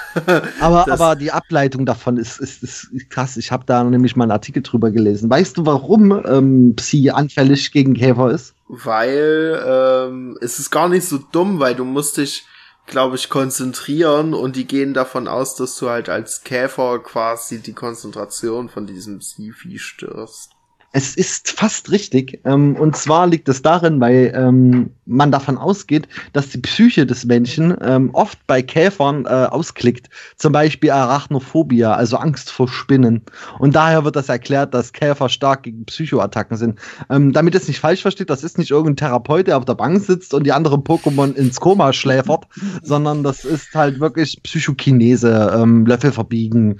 aber, aber die Ableitung davon ist, ist, ist krass. Ich habe da nämlich mal einen Artikel drüber gelesen. Weißt du, warum ähm, Psi anfällig gegen Käfer ist? Weil ähm, es ist gar nicht so dumm, weil du musst dich, glaube ich, konzentrieren und die gehen davon aus, dass du halt als Käfer quasi die Konzentration von diesem Psi-Vieh störst. Es ist fast richtig. Ähm, und zwar liegt es darin, weil ähm, man davon ausgeht, dass die Psyche des Menschen ähm, oft bei Käfern äh, ausklickt. Zum Beispiel Arachnophobia, also Angst vor Spinnen. Und daher wird das erklärt, dass Käfer stark gegen Psychoattacken sind. Ähm, damit es nicht falsch versteht, das ist nicht irgendein Therapeut, der auf der Bank sitzt und die anderen Pokémon ins Koma schläfert, sondern das ist halt wirklich Psychokinese, ähm, Löffel verbiegen,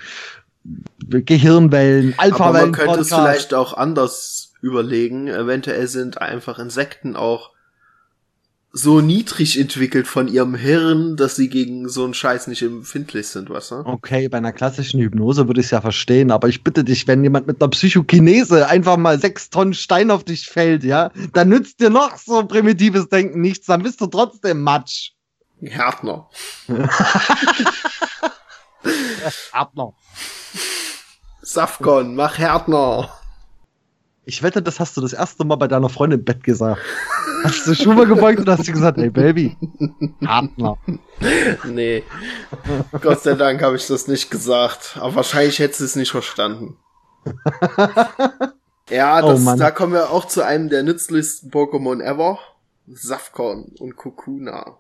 Gehirnwellen, Alpha-Wellen. Aber man könnte es vielleicht auch anders überlegen. Eventuell sind einfach Insekten auch so niedrig entwickelt von ihrem Hirn, dass sie gegen so einen Scheiß nicht empfindlich sind, was? Ne? Okay, bei einer klassischen Hypnose würde ich es ja verstehen, aber ich bitte dich, wenn jemand mit einer Psychokinese einfach mal sechs Tonnen Stein auf dich fällt, ja, dann nützt dir noch so primitives Denken nichts, dann bist du trotzdem Matsch. Härtner. Härtner. Safcon, mach Härtner. Ich wette, das hast du das erste Mal bei deiner Freundin im Bett gesagt. Hast du schon mal gebeugt und hast du gesagt, hey Baby, Partner. Nee. Gott sei Dank habe ich das nicht gesagt. Aber wahrscheinlich hätte sie es nicht verstanden. ja, Oh das, Mann. da kommen wir auch zu einem der nützlichsten Pokémon ever. Safcon und Kokuna.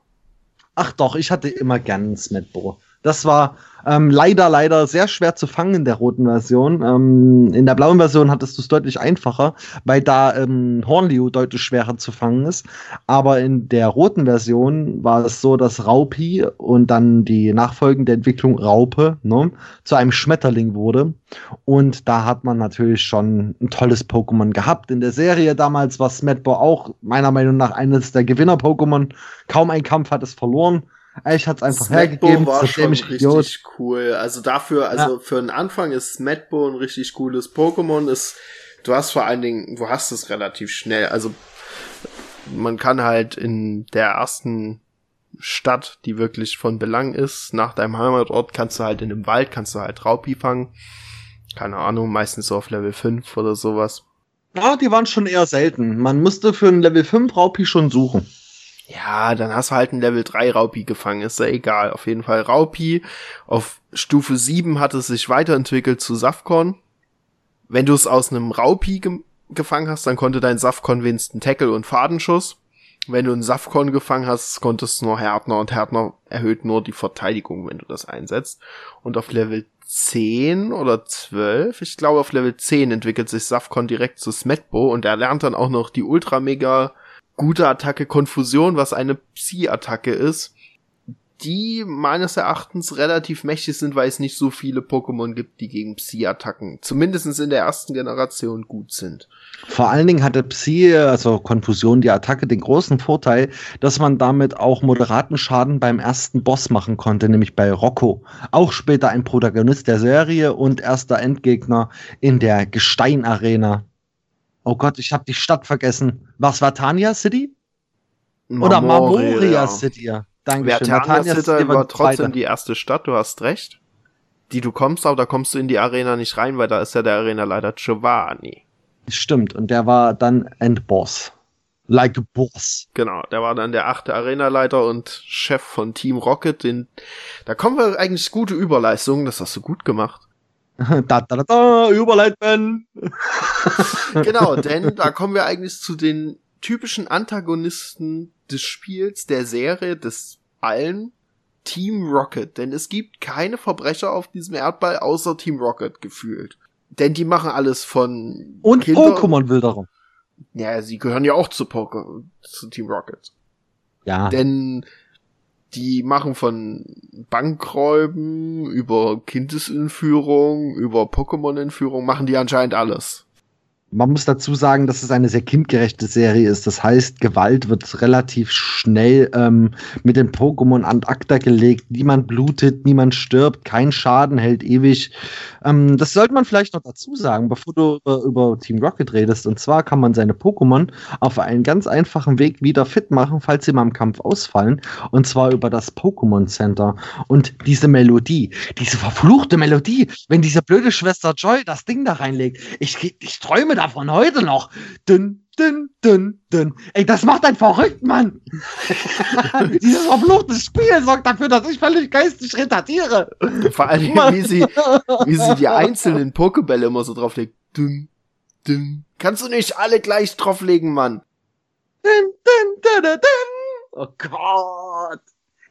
Ach doch, ich hatte immer gern einen Smetbo. Das war ähm, leider, leider sehr schwer zu fangen in der roten Version. Ähm, in der blauen Version hattest du es deutlich einfacher, weil da ähm, Hornliu deutlich schwerer zu fangen ist. Aber in der roten Version war es so, dass Raupi und dann die nachfolgende Entwicklung Raupe ne, zu einem Schmetterling wurde. Und da hat man natürlich schon ein tolles Pokémon gehabt. In der Serie damals war Smetbo auch meiner Meinung nach eines der Gewinner-Pokémon. Kaum ein Kampf hat es verloren. Ich hat es einfach Smetbo hergegeben. war schon richtig Idiot. cool. Also dafür, also für den Anfang ist Smetbo ein richtig cooles Pokémon. Ist, du hast vor allen Dingen, du hast es relativ schnell. Also man kann halt in der ersten Stadt, die wirklich von Belang ist, nach deinem Heimatort, kannst du halt in dem Wald, kannst du halt Raupi fangen. Keine Ahnung, meistens so auf Level 5 oder sowas. Ja, die waren schon eher selten. Man musste für ein Level 5 Raupi schon suchen. Ja, dann hast du halt ein Level 3 Raupi gefangen, ist ja egal. Auf jeden Fall Raupi. Auf Stufe 7 hat es sich weiterentwickelt zu Safcon. Wenn du es aus einem Raupi ge gefangen hast, dann konnte dein Safcon wenigstens Tackle und Fadenschuss. Wenn du einen Safcon gefangen hast, konntest du nur Härtner und Härtner erhöht nur die Verteidigung, wenn du das einsetzt. Und auf Level 10 oder 12, ich glaube auf Level 10 entwickelt sich Safcon direkt zu Smetbo und er lernt dann auch noch die ultra mega gute Attacke Konfusion, was eine Psi-Attacke ist, die meines Erachtens relativ mächtig sind, weil es nicht so viele Pokémon gibt, die gegen Psi-Attacken, zumindest in der ersten Generation, gut sind. Vor allen Dingen hatte Psi, also Konfusion, die Attacke, den großen Vorteil, dass man damit auch moderaten Schaden beim ersten Boss machen konnte, nämlich bei Rocco. Auch später ein Protagonist der Serie und erster Endgegner in der Gesteinarena. Oh Gott, ich habe die Stadt vergessen. Was war Tania City? Oder Marmoria City? Dankeschön. Vertania Martania City war die trotzdem zweite. die erste Stadt, du hast recht. Die du kommst, aber da kommst du in die Arena nicht rein, weil da ist ja der Arena leider Giovanni. Stimmt, und der war dann Endboss. Like a Boss. Genau, der war dann der achte Arenaleiter und Chef von Team Rocket. Den, da kommen wir eigentlich gute Überleistungen, das hast du gut gemacht. da, da, da, da, Überleitman. Genau, denn da kommen wir eigentlich zu den typischen Antagonisten des Spiels, der Serie, des allen Team Rocket. Denn es gibt keine Verbrecher auf diesem Erdball außer Team Rocket gefühlt. Denn die machen alles von Und Kinder- Pokémon-Wilderung. Ja, sie gehören ja auch zu Poké zu Team Rocket. Ja. Denn die machen von Bankräuben über Kindesentführung, über Pokémon-Entführung, machen die anscheinend alles. Man muss dazu sagen, dass es eine sehr kindgerechte Serie ist. Das heißt, Gewalt wird relativ schnell ähm, mit den Pokémon an acta gelegt. Niemand blutet, niemand stirbt, kein Schaden hält ewig. Ähm, das sollte man vielleicht noch dazu sagen, bevor du über, über Team Rocket redest. Und zwar kann man seine Pokémon auf einen ganz einfachen Weg wieder fit machen, falls sie mal im Kampf ausfallen. Und zwar über das Pokémon Center. Und diese Melodie, diese verfluchte Melodie, wenn diese blöde Schwester Joy das Ding da reinlegt, ich, ich träume davon heute noch. Dünn, dünn, dünn, dünn. Ey, das macht einen verrückt, Mann. Dieses verfluchte Spiel sorgt dafür, dass ich völlig geistig retardiere. Vor allem, wie sie, wie sie die einzelnen Pokebälle immer so drauflegt. Dünn, dünn. Kannst du nicht alle gleich drauflegen, Mann? Dün, dün, dün, dün, dün. Oh Gott.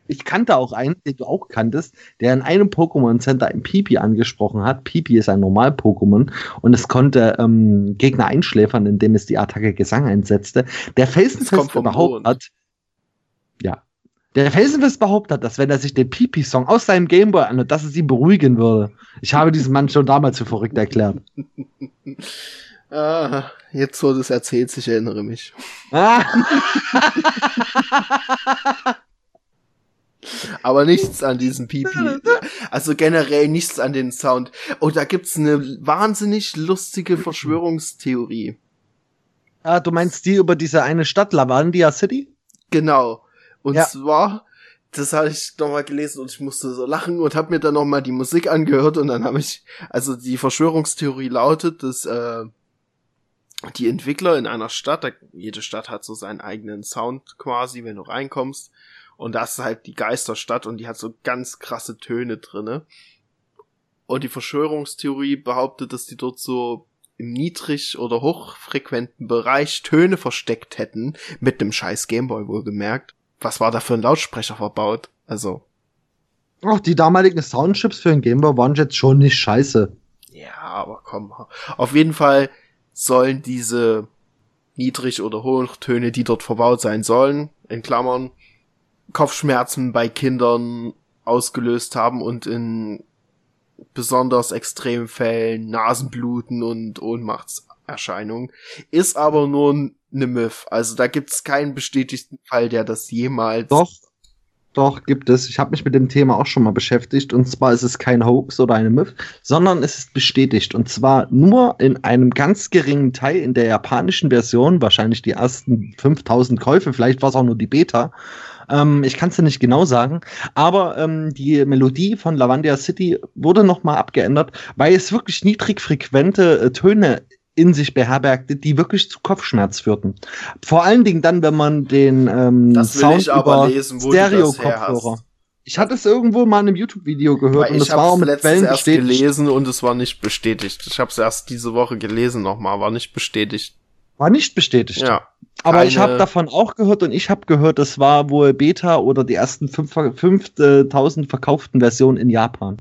Ich kannte auch einen, den du auch kanntest, der in einem Pokémon Center ein Pipi angesprochen hat. Pipi ist ein Normal-Pokémon und es konnte ähm, Gegner einschläfern, indem es die Attacke Gesang einsetzte. Der Das felsenfest Mond. hat, ja, der felsenfest behauptet dass wenn er sich den Pipi-Song aus seinem Gameboy anhört, dass es ihn beruhigen würde. Ich habe diesen Mann schon damals für verrückt erklärt. Ah, jetzt wo du es erzählst, ich erinnere mich. Ah. Aber nichts an diesem Pipi. Also generell nichts an den Sound. Oh, da gibt's eine wahnsinnig lustige Verschwörungstheorie. ah, du meinst die über diese eine Stadt, Lavandia City? Genau. Und Ja. zwar, das habe ich nochmal gelesen und ich musste so lachen und habe mir dann nochmal die Musik angehört und dann habe ich, also die Verschwörungstheorie lautet, dass äh, die Entwickler in einer Stadt, da, jede Stadt hat so seinen eigenen Sound quasi, wenn du reinkommst und das ist halt die Geisterstadt und die hat so ganz krasse Töne drinne. Und die Verschwörungstheorie behauptet, dass die dort so im niedrig- oder hochfrequenten Bereich Töne versteckt hätten, mit einem scheiß Gameboy wohlgemerkt. Was war da für ein Lautsprecher verbaut? Also. Auch die damaligen Soundchips für den Gameboy waren jetzt schon nicht scheiße. Ja, aber komm. Auf jeden Fall sollen diese Niedrig- oder Hochtöne, die dort verbaut sein sollen, in Klammern, Kopfschmerzen bei Kindern ausgelöst haben und in besonders extremen Fällen Nasenbluten und Ohnmachtserscheinungen. Ist aber nur eine Myth. Also da gibt's keinen bestätigten Fall, der das jemals. Doch, doch, gibt es. Ich habe mich mit dem Thema auch schon mal beschäftigt. Und zwar ist es kein Hoax oder eine Myth, sondern es ist bestätigt. Und zwar nur in einem ganz geringen Teil in der japanischen Version, wahrscheinlich die ersten 5000 Käufe, vielleicht war es auch nur die Beta. Ähm, ich kann es dir nicht genau sagen, aber ähm, die Melodie von Lavandia City wurde nochmal abgeändert, weil es wirklich niedrigfrequente äh, Töne in sich beherbergte, die wirklich zu Kopfschmerz führten. Vor allen Dingen dann, wenn man den ähm, Sound über Stereo-Kopfhörer. Ich hatte es irgendwo mal in einem YouTube-Video gehört und es war auch mit Quellen erst bestätigt. gelesen und es war nicht bestätigt. Ich habe es erst diese Woche gelesen nochmal, war nicht bestätigt. War nicht bestätigt. Ja. Aber ich habe davon auch gehört und ich habe gehört, das war wohl Beta oder die ersten 5000 verkauften Versionen in Japan.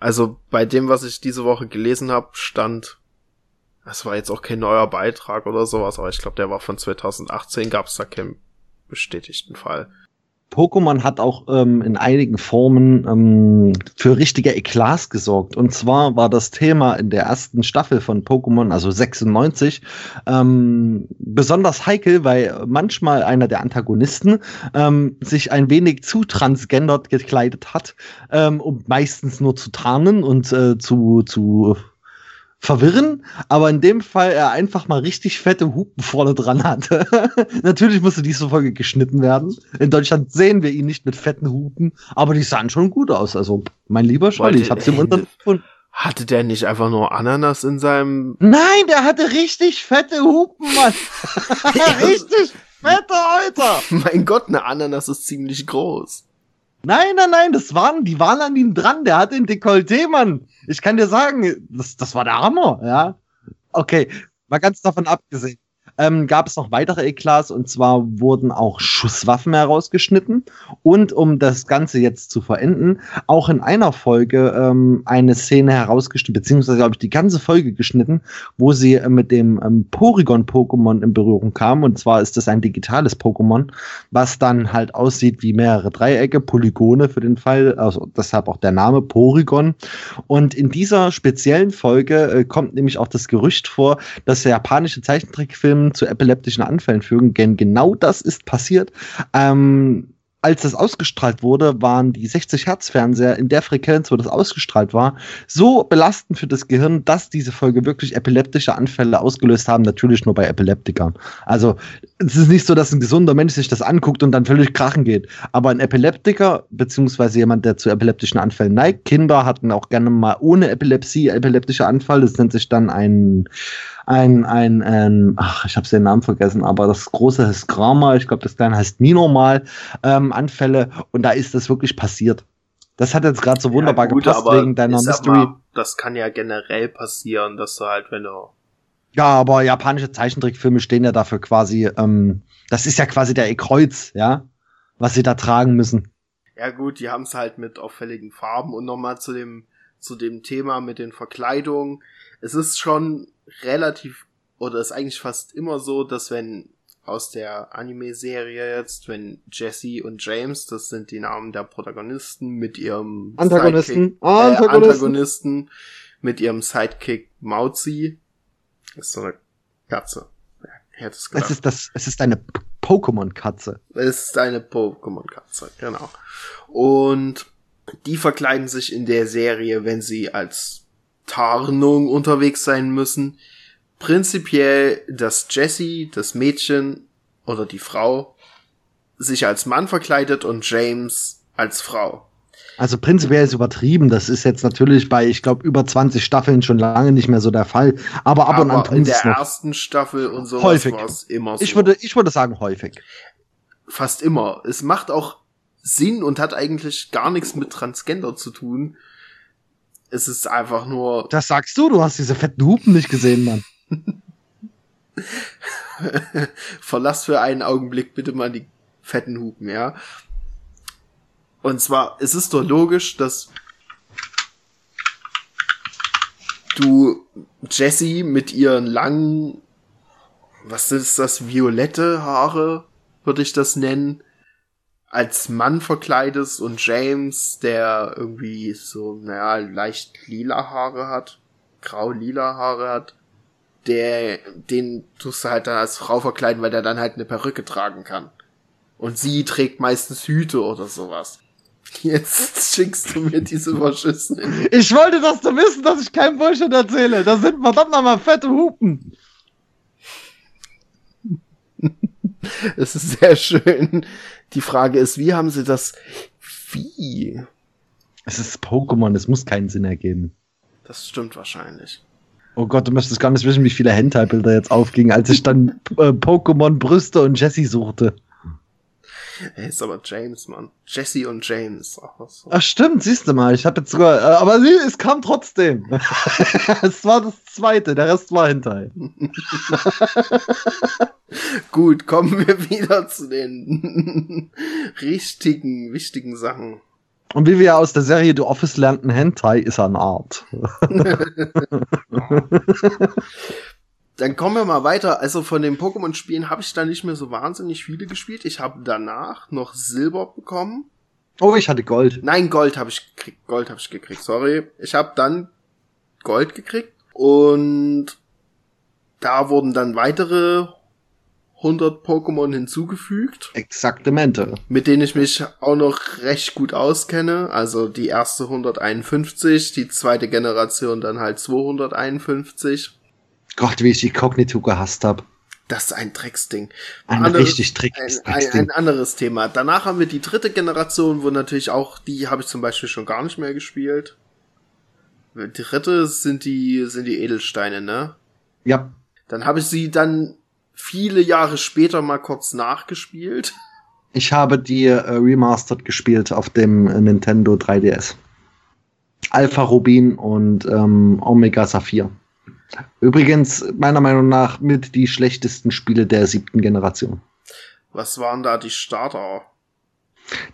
Also bei dem, was ich diese Woche gelesen habe, stand das war jetzt auch kein neuer Beitrag oder sowas, aber ich glaube, der war von 2018, gab es da keinen bestätigten Fall. Pokémon hat auch ähm, in einigen Formen ähm, für richtige Eklats gesorgt. Und zwar war das Thema in der ersten Staffel von Pokémon, also 96, ähm, besonders heikel, weil manchmal einer der Antagonisten ähm, sich ein wenig zu transgendert gekleidet hat, ähm, um meistens nur zu tarnen und äh, zu, zu verwirren, aber in dem Fall er einfach mal richtig fette Hupen vorne dran hatte. Natürlich musste diese Folge geschnitten werden. In Deutschland sehen wir ihn nicht mit fetten Hupen, aber die sahen schon gut aus. Also, mein lieber Scholli, ich hab's im Untergrund gefunden. Hatte der nicht einfach nur Ananas in seinem. Nein, der hatte richtig fette Hupen, Mann. richtig fette Alter. Mein Gott, eine Ananas ist ziemlich groß. Nein, nein, nein, das waren, die waren an ihm dran. Der hatte ein Dekolleté, Mann. Ich kann dir sagen, das, das war der Hammer, ja. Okay, mal ganz davon abgesehen ähm, gab es noch weitere Eklats und zwar wurden auch Schusswaffen herausgeschnitten. Und um das Ganze jetzt zu verenden, auch in einer Folge ähm, eine Szene herausgeschnitten, beziehungsweise glaube ich die ganze Folge geschnitten, wo sie äh, mit dem ähm, Porygon-Pokémon in Berührung kam. Und zwar ist das ein digitales Pokémon, was dann halt aussieht wie mehrere Dreiecke, Polygone für den Fall, also deshalb auch der Name Porygon. Und in dieser speziellen Folge äh, kommt nämlich auch das Gerücht vor, dass der japanische Zeichentrickfilm zu epileptischen Anfällen führen. Denn genau das ist passiert. Ähm, als das ausgestrahlt wurde, waren die 60 Hertz Fernseher in der Frequenz, wo das ausgestrahlt war, so belastend für das Gehirn, dass diese Folge wirklich epileptische Anfälle ausgelöst haben, natürlich nur bei Epileptikern. Also es ist nicht so, dass ein gesunder Mensch sich das anguckt und dann völlig krachen geht. Aber ein Epileptiker, beziehungsweise jemand, der zu epileptischen Anfällen neigt, Kinder hatten auch gerne mal ohne Epilepsie epileptische Anfall. Das nennt sich dann ein ein, ein, ein ach, ich habe den Namen vergessen, aber das große heißt Grama, ich glaube, das kleine heißt Minormal, ähm, Anfälle und da ist das wirklich passiert. Das hat jetzt gerade so wunderbar ja, gut, gepasst wegen deiner Mystery. Mal, das kann ja generell passieren, dass du halt, wenn du. Ja, aber japanische Zeichentrickfilme stehen ja dafür quasi, ähm, das ist ja quasi der E-Kreuz, ja, was sie da tragen müssen. Ja gut, die haben es halt mit auffälligen Farben und nochmal zu dem zu dem Thema mit den Verkleidungen. Es ist schon relativ, oder ist eigentlich fast immer so, dass wenn aus der Anime-Serie jetzt, wenn Jesse und James, das sind die Namen der Protagonisten, mit ihrem Antagonisten, Sidekick, äh, Antagonisten mit ihrem Sidekick Mauzi, ist so eine Katze. Ja, es ist das, es ist eine Pokémon-Katze. Es ist eine Pokémon-Katze, genau. Und die verkleiden sich in der Serie, wenn sie als Tarnung unterwegs sein müssen. Prinzipiell, dass Jessie, das Mädchen oder die Frau, sich als Mann verkleidet und James als Frau. Also prinzipiell ist übertrieben. Das ist jetzt natürlich bei, ich glaube, über 20 Staffeln schon lange nicht mehr so der Fall. Aber ab Aber und an in tun sie der ersten Staffel und sowas Häufig. war es immer so. Ich würde, ich würde sagen häufig. fast immer. Es macht auch Sinn und hat eigentlich gar nichts mit Transgender zu tun. Es ist einfach nur Das sagst du, du hast diese fetten Hupen nicht gesehen, Mann. Verlass für einen Augenblick bitte mal die fetten Hupen, ja. Und zwar, es ist doch logisch, dass du Jessie mit ihren langen, was ist das, violette Haare, würde ich das nennen, als Mann verkleidest und James, der irgendwie so, naja, leicht lila Haare hat, grau-lila Haare hat, der, den tust du halt dann als Frau verkleiden, weil der dann halt eine Perücke tragen kann. Und sie trägt meistens Hüte oder sowas. Jetzt schickst du mir diese verschissenen. Ich wollte, dass du wissen, dass ich kein Bullshit erzähle. Das sind verdammt nochmal fette Hupen. Es ist sehr schön. Die Frage ist, wie haben sie das? Wie? Es ist Pokémon, es muss keinen Sinn ergeben. Das stimmt wahrscheinlich. Oh Gott, du möchtest gar nicht wissen, wie viele Hentai-Bilder jetzt aufgingen, als ich dann äh, Pokémon Brüste und Jessie suchte. Er ist aber James, Mann. Jesse und James. Ach, so. Ach stimmt, siehst du mal, ich habe jetzt sogar, äh, aber sie, es kam trotzdem. es war das zweite, der Rest war Hentai. Gut, kommen wir wieder zu den richtigen, wichtigen Sachen. Und wie wir aus der Serie The Office lernten, Hentai ist eine Art. Dann kommen wir mal weiter. Also von den Pokémon-Spielen habe ich da nicht mehr so wahnsinnig viele gespielt. Ich habe danach noch Silber bekommen. Oh, ich hatte Gold. Nein, Gold habe ich gekriegt. Gold habe ich gekriegt. Sorry. Ich habe dann Gold gekriegt und da wurden dann weitere 100 Pokémon hinzugefügt, Exaktamente. mit denen ich mich auch noch recht gut auskenne. Also die erste 151, die zweite Generation dann halt 251. Gott, wie ich die Cognito gehasst habe. Das ist ein Drecksding. Ein Anderes- richtig ein, dreckiges ein, Drecksding. ein anderes Thema. Danach haben wir die dritte Generation, wo natürlich auch, die habe ich zum Beispiel schon gar nicht mehr gespielt. Die dritte sind die, sind die Edelsteine, ne? Ja, Dann habe ich sie dann viele Jahre später mal kurz nachgespielt. ich habe die äh, Remastered gespielt auf dem äh, Nintendo 3DS. Alpha Rubin und ähm, Omega Saphir. Übrigens, meiner Meinung nach, mit die schlechtesten Spiele der siebten Generation. Was waren da die Starter?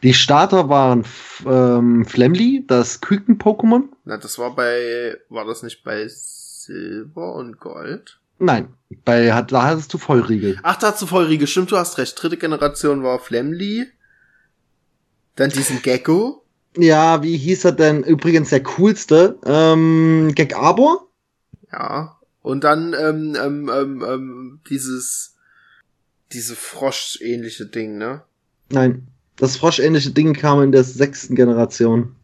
Die Starter waren ähm, Flamly, das Küken-Pokémon. Na, das war bei, war das nicht bei Silber und Gold? Nein, bei, hat, da hattest du Vollriegel. Ach, dazu Vollriegel, stimmt, du hast recht. Dritte Generation war Flamly. Dann diesen Gecko. Ja, wie hieß er denn? Übrigens der coolste. Ähm, Gek Arbor? Ja. Und dann ähm, ähm, ähm, ähm, dieses diese Frosch-ähnliche Ding, ne? Nein, das froschähnliche Ding kam in der sechsten Generation.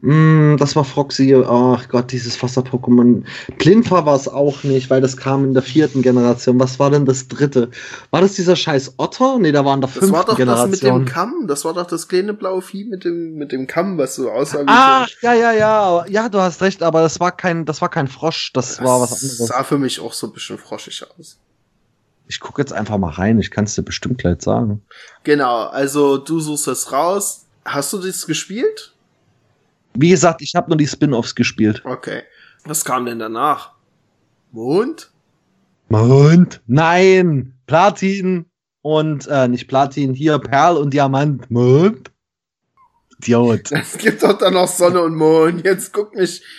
Mm, das war Froxy. Ach Gott, dieses Wasser-Pokémon. Plinfa war es auch nicht, weil das kam in der vierten Generation. Was war denn das dritte? War das dieser scheiß Otter? Nee, da waren der Das fünften war doch Generation. das mit dem Kamm. Das war doch das kleine blaue Vieh mit dem mit dem Kamm, was so aussah wie Ach, so. ja, ja, ja. Ja, du hast recht, aber das war kein, das war kein Frosch, das, war was anderes. sah für mich auch so ein bisschen froschig aus. Ich gucke jetzt einfach mal rein, ich kann es dir bestimmt gleich sagen. Genau, also du suchst es raus. Hast du das gespielt? Wie gesagt, ich habe nur die Spin-offs gespielt. Okay. Was kam denn danach? Mond? Mond? Nein! Platin und, äh, nicht Platin, hier Perl und Diamant. Mond? Idiot. Es gibt doch dann noch Sonne und Mond. Jetzt guck mich.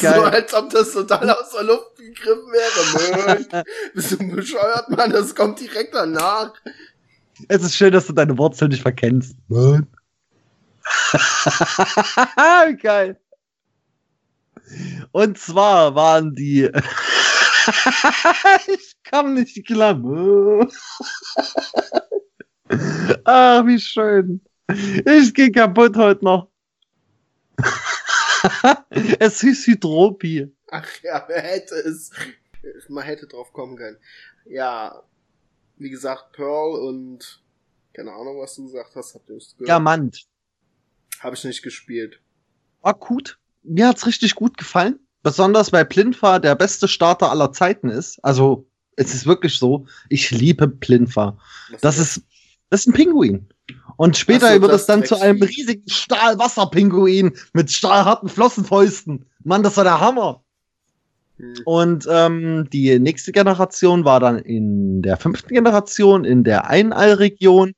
So, als ob das total aus der Luft gegriffen wäre. Mond. Bist du bescheuert, Mann? Das kommt direkt danach. Es ist schön, dass du deine Wurzeln nicht verkennst. Mond. Geil. Und zwar waren die. ich kam nicht klar. Ach, wie schön. Ich geh kaputt heute noch. es hieß Hydropi. Ach ja, wer hätte es? Man hätte drauf kommen können. Ja, wie gesagt, Pearl und keine Ahnung, was du gesagt hast, habt ihr es gehört? Diamant. Habe ich nicht gespielt. War gut. Mir hat's richtig gut gefallen. Besonders weil Plinfa der beste Starter aller Zeiten ist. Also, es ist wirklich so. Ich liebe Plinfa. Das ist, das ist ein Pinguin. Und später so, wird es dann zu einem riesigen Stahlwasserpinguin mit stahlharten Flossenfäusten. Mann, das war der Hammer. Hm. Und ähm, die nächste Generation war dann in der fünften Generation in der Einallregion.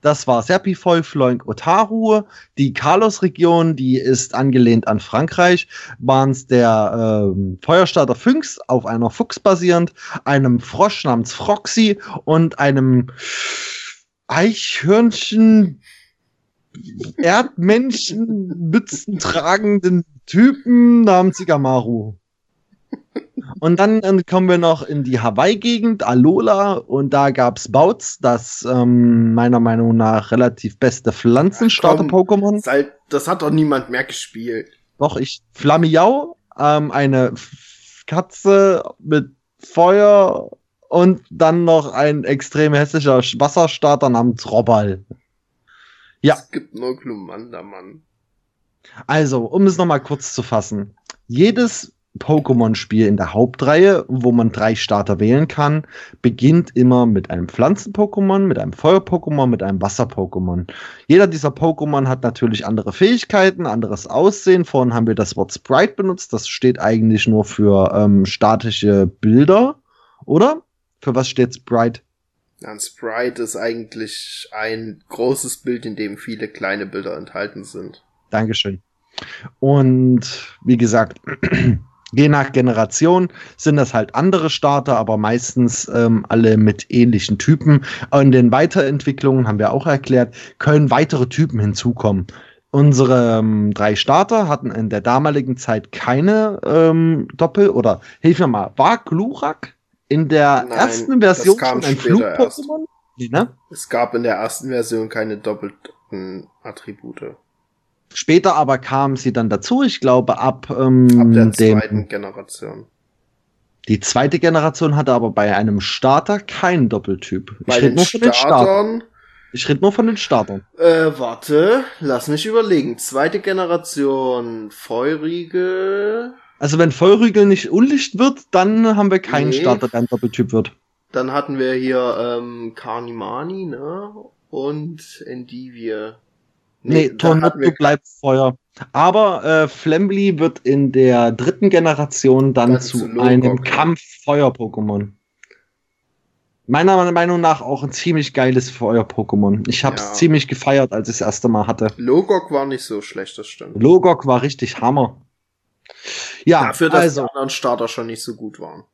Das war Serpifoi, Floink, Otaru. Die Carlos-Region, die ist angelehnt an Frankreich, waren es der ähm, Feuerstarter Fynx auf einer Fuchs basierend, einem Frosch namens Froxy und einem Eichhörnchen Erdmännchen Mützen tragenden Typen namens Igamaru. Und dann äh, kommen wir noch in die Hawaii-Gegend, Alola, und da gab's Bouts, das ähm, meiner Meinung nach relativ beste Pflanzenstarter-Pokémon. Das hat doch niemand mehr gespielt. Doch, ich. Flamiau, ähm, eine Katze mit Feuer und dann noch ein extrem hässlicher Wasserstarter namens Robbal. Ja. Es gibt nur Glumanda, Mann. Also, um es nochmal kurz zu fassen. Jedes Pokémon-Spiel in der Hauptreihe, wo man drei Starter wählen kann, beginnt immer mit einem Pflanzen-Pokémon, mit einem Feuer-Pokémon, mit einem Wasser-Pokémon. Jeder dieser Pokémon hat natürlich andere Fähigkeiten, anderes Aussehen. Vorhin haben wir das Wort Sprite benutzt. Das steht eigentlich nur für ähm, statische Bilder, oder? Für was steht Sprite? Ein Sprite ist eigentlich ein großes Bild, in dem viele kleine Bilder enthalten sind. Dankeschön. Und wie gesagt, Je nach Generation sind das halt andere Starter, aber meistens ähm, alle mit ähnlichen Typen. In den Weiterentwicklungen haben wir auch erklärt, können weitere Typen hinzukommen. Unsere ähm, drei Starter hatten in der damaligen Zeit keine ähm, Doppel- oder hilf mir mal, war Glurak in der Nein, ersten Version ein Flug-Pokémon? Ne? Es gab in der ersten Version keine doppelten Attribute. Später aber kam sie dann dazu, ich glaube, ab, ähm, ab der dem, zweiten Generation. Die zweite Generation hatte aber bei einem Starter keinen Doppeltyp. Bei ich rede nur von den Startern. Ich rede nur von den Startern. Äh, warte, lass mich überlegen. Zweite Generation Feurigel. Also wenn Feurigel nicht unlicht wird, dann haben wir keinen nee. Starter, der ein Doppeltyp wird. Dann hatten wir hier ähm, Carnimani, ne? Und Endivie. Nee, nee Tornado bleibt Feuer. Aber äh, Flambly wird in der dritten Generation dann zu, zu einem Kampf-Feuer-Pokémon. Meiner Meinung nach auch ein ziemlich geiles Feuer-Pokémon. Ich hab's ja. ziemlich gefeiert, als ich das erste Mal hatte. Logok war nicht so schlecht, das stimmt. Logok war richtig Hammer. Ja, Dafür, dass also, die anderen Starter schon nicht so gut waren.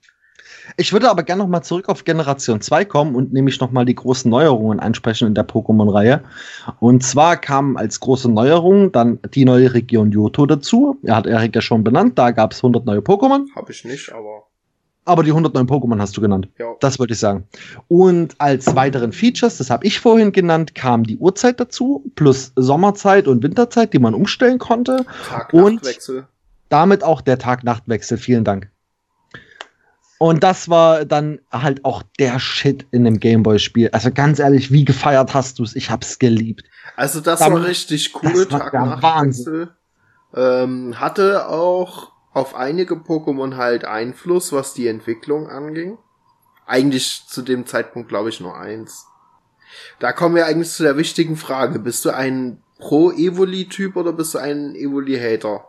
Ich würde aber gerne noch mal zurück auf Generation 2 kommen und nämlich noch mal die großen Neuerungen ansprechen in der Pokémon-Reihe. Und zwar kam als große Neuerung dann die neue Region Johto dazu. Er hat Erik ja schon benannt, da gab es 100 neue Pokémon. Habe ich nicht, aber... Aber die 100 neuen Pokémon hast du genannt. Ja. Das würde ich sagen. Und als weiteren Features, das habe ich vorhin genannt, kam die Uhrzeit dazu, plus Sommerzeit und Winterzeit, die man umstellen konnte. Tag-Nacht-Wechsel. Und damit auch der Tag-Nacht-Wechsel. Vielen Dank. Und das war dann halt auch der Shit in dem Gameboy-Spiel. Also ganz ehrlich, wie gefeiert hast du es? Ich hab's geliebt. Also das Dann, war richtig cool. Das war der Wahnsinn. Ähm, hatte auch auf einige Pokémon halt Einfluss, was die Entwicklung anging. Eigentlich zu dem Zeitpunkt glaube ich nur eins. Da kommen wir eigentlich zu der wichtigen Frage. Bist du ein Pro-Evoli-Typ oder bist du ein Evoli-Hater?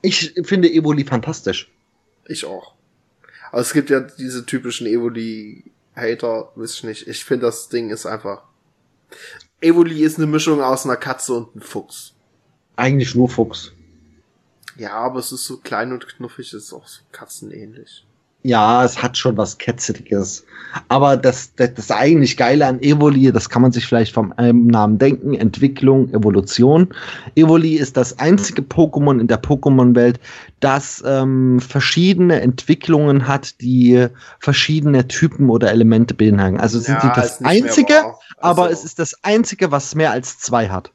Ich finde Evoli fantastisch. Ich auch. Aber es gibt ja diese typischen Evoli-Hater, weiß ich nicht. Ich finde, das Ding ist einfach. Evoli ist eine Mischung aus einer Katze und einem Fuchs. Eigentlich nur Fuchs. Ja, aber es ist so klein und knuffig, ist auch so katzenähnlich ja, es hat schon was Ketzeriges. Aber das, das, das eigentlich Geile an Evoli, das kann man sich vielleicht vom Namen denken, Entwicklung, Evolution. Evoli ist das einzige Pokémon in der Pokémon-Welt, das ähm, verschiedene Entwicklungen hat, die verschiedene Typen oder Elemente beinhalten. Also sind ja, sie das einzige, also, aber es ist das einzige, was mehr als zwei hat.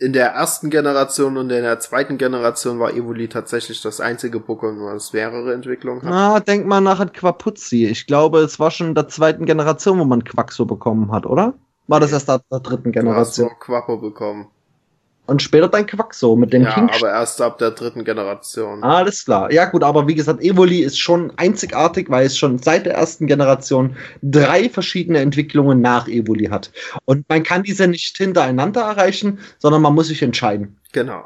In der ersten Generation und in der zweiten Generation war Evoli tatsächlich das einzige Pokémon, was mehrere Entwicklungen hat. Na, denk mal nach an Quapuzzi. Ich glaube, es war schon in der zweiten Generation, wo man Quaxo bekommen hat, oder? War das erst der, der dritten Generation? Du hast Quappo bekommen. Und später dein Quaxo mit dem ja, King. aber erst ab der dritten Generation. Alles klar. Ja gut, aber wie gesagt, Evoli ist schon einzigartig, weil es schon seit der ersten Generation drei verschiedene Entwicklungen nach Evoli hat. Und man kann diese nicht hintereinander erreichen, sondern man muss sich entscheiden. Genau.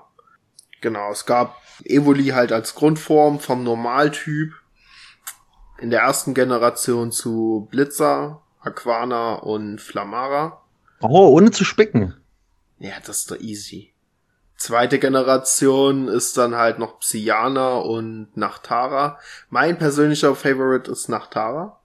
Genau, es gab Evoli halt als Grundform vom Normaltyp in der ersten Generation zu Blitzer, Aquana und Flamara. Oh, ohne zu spicken. Ja, das ist doch easy. Zweite Generation ist dann halt noch Psyana und Nachtara. Mein persönlicher Favorite ist Nachtara.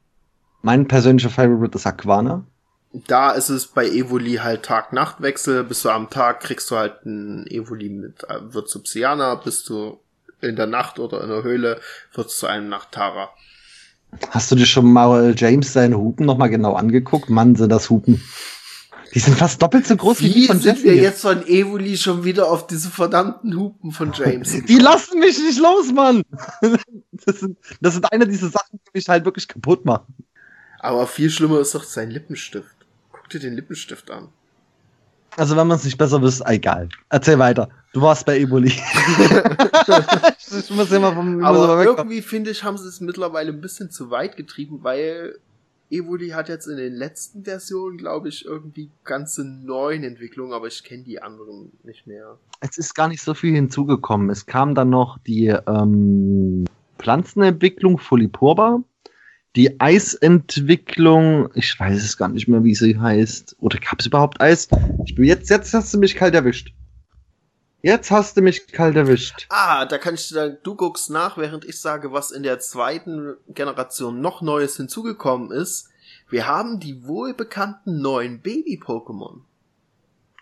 Mein persönlicher Favorite ist Aquana. Da ist es bei Evoli halt Tag-Nacht-Wechsel. Bist du am Tag, kriegst du halt ein Evoli mit, äh, wird zu Psyana, bist du in der Nacht oder in der Höhle, wird zu einem Nachtara. Hast du dir schon mal James seine Hupen nochmal genau angeguckt? Mann, sind das Hupen. Die sind fast doppelt so groß wie, Wie die von sind Jesse. wir jetzt von Evoli schon wieder auf diese verdammten Hupen von James? Die lassen mich nicht los, Mann. Das sind, das sind eine dieser Sachen, die mich halt wirklich kaputt machen. Aber viel schlimmer ist doch sein Lippenstift. Guck dir den Lippenstift an. Also wenn man es nicht besser wisst, egal. Erzähl weiter. Du warst bei Eboli. ich muss immer vom muss Aber immer irgendwie finde ich, haben sie es mittlerweile ein bisschen zu weit getrieben, weil Evoli hat jetzt in den letzten Versionen, glaube ich, irgendwie ganze neun Entwicklungen, aber ich kenne die anderen nicht mehr. Es ist gar nicht so viel hinzugekommen. Es kam dann noch die ähm, Pflanzenentwicklung Folipurba, die Eisentwicklung, ich weiß es gar nicht mehr, wie sie heißt. Oder gab es überhaupt Eis? Ich bin jetzt, jetzt hast du mich kalt erwischt. Jetzt hast du mich kalt erwischt. Ah, da kann ich dir sagen, du guckst nach, während ich sage, was in der zweiten Generation noch Neues hinzugekommen ist. Wir haben die wohlbekannten neuen Baby-Pokémon.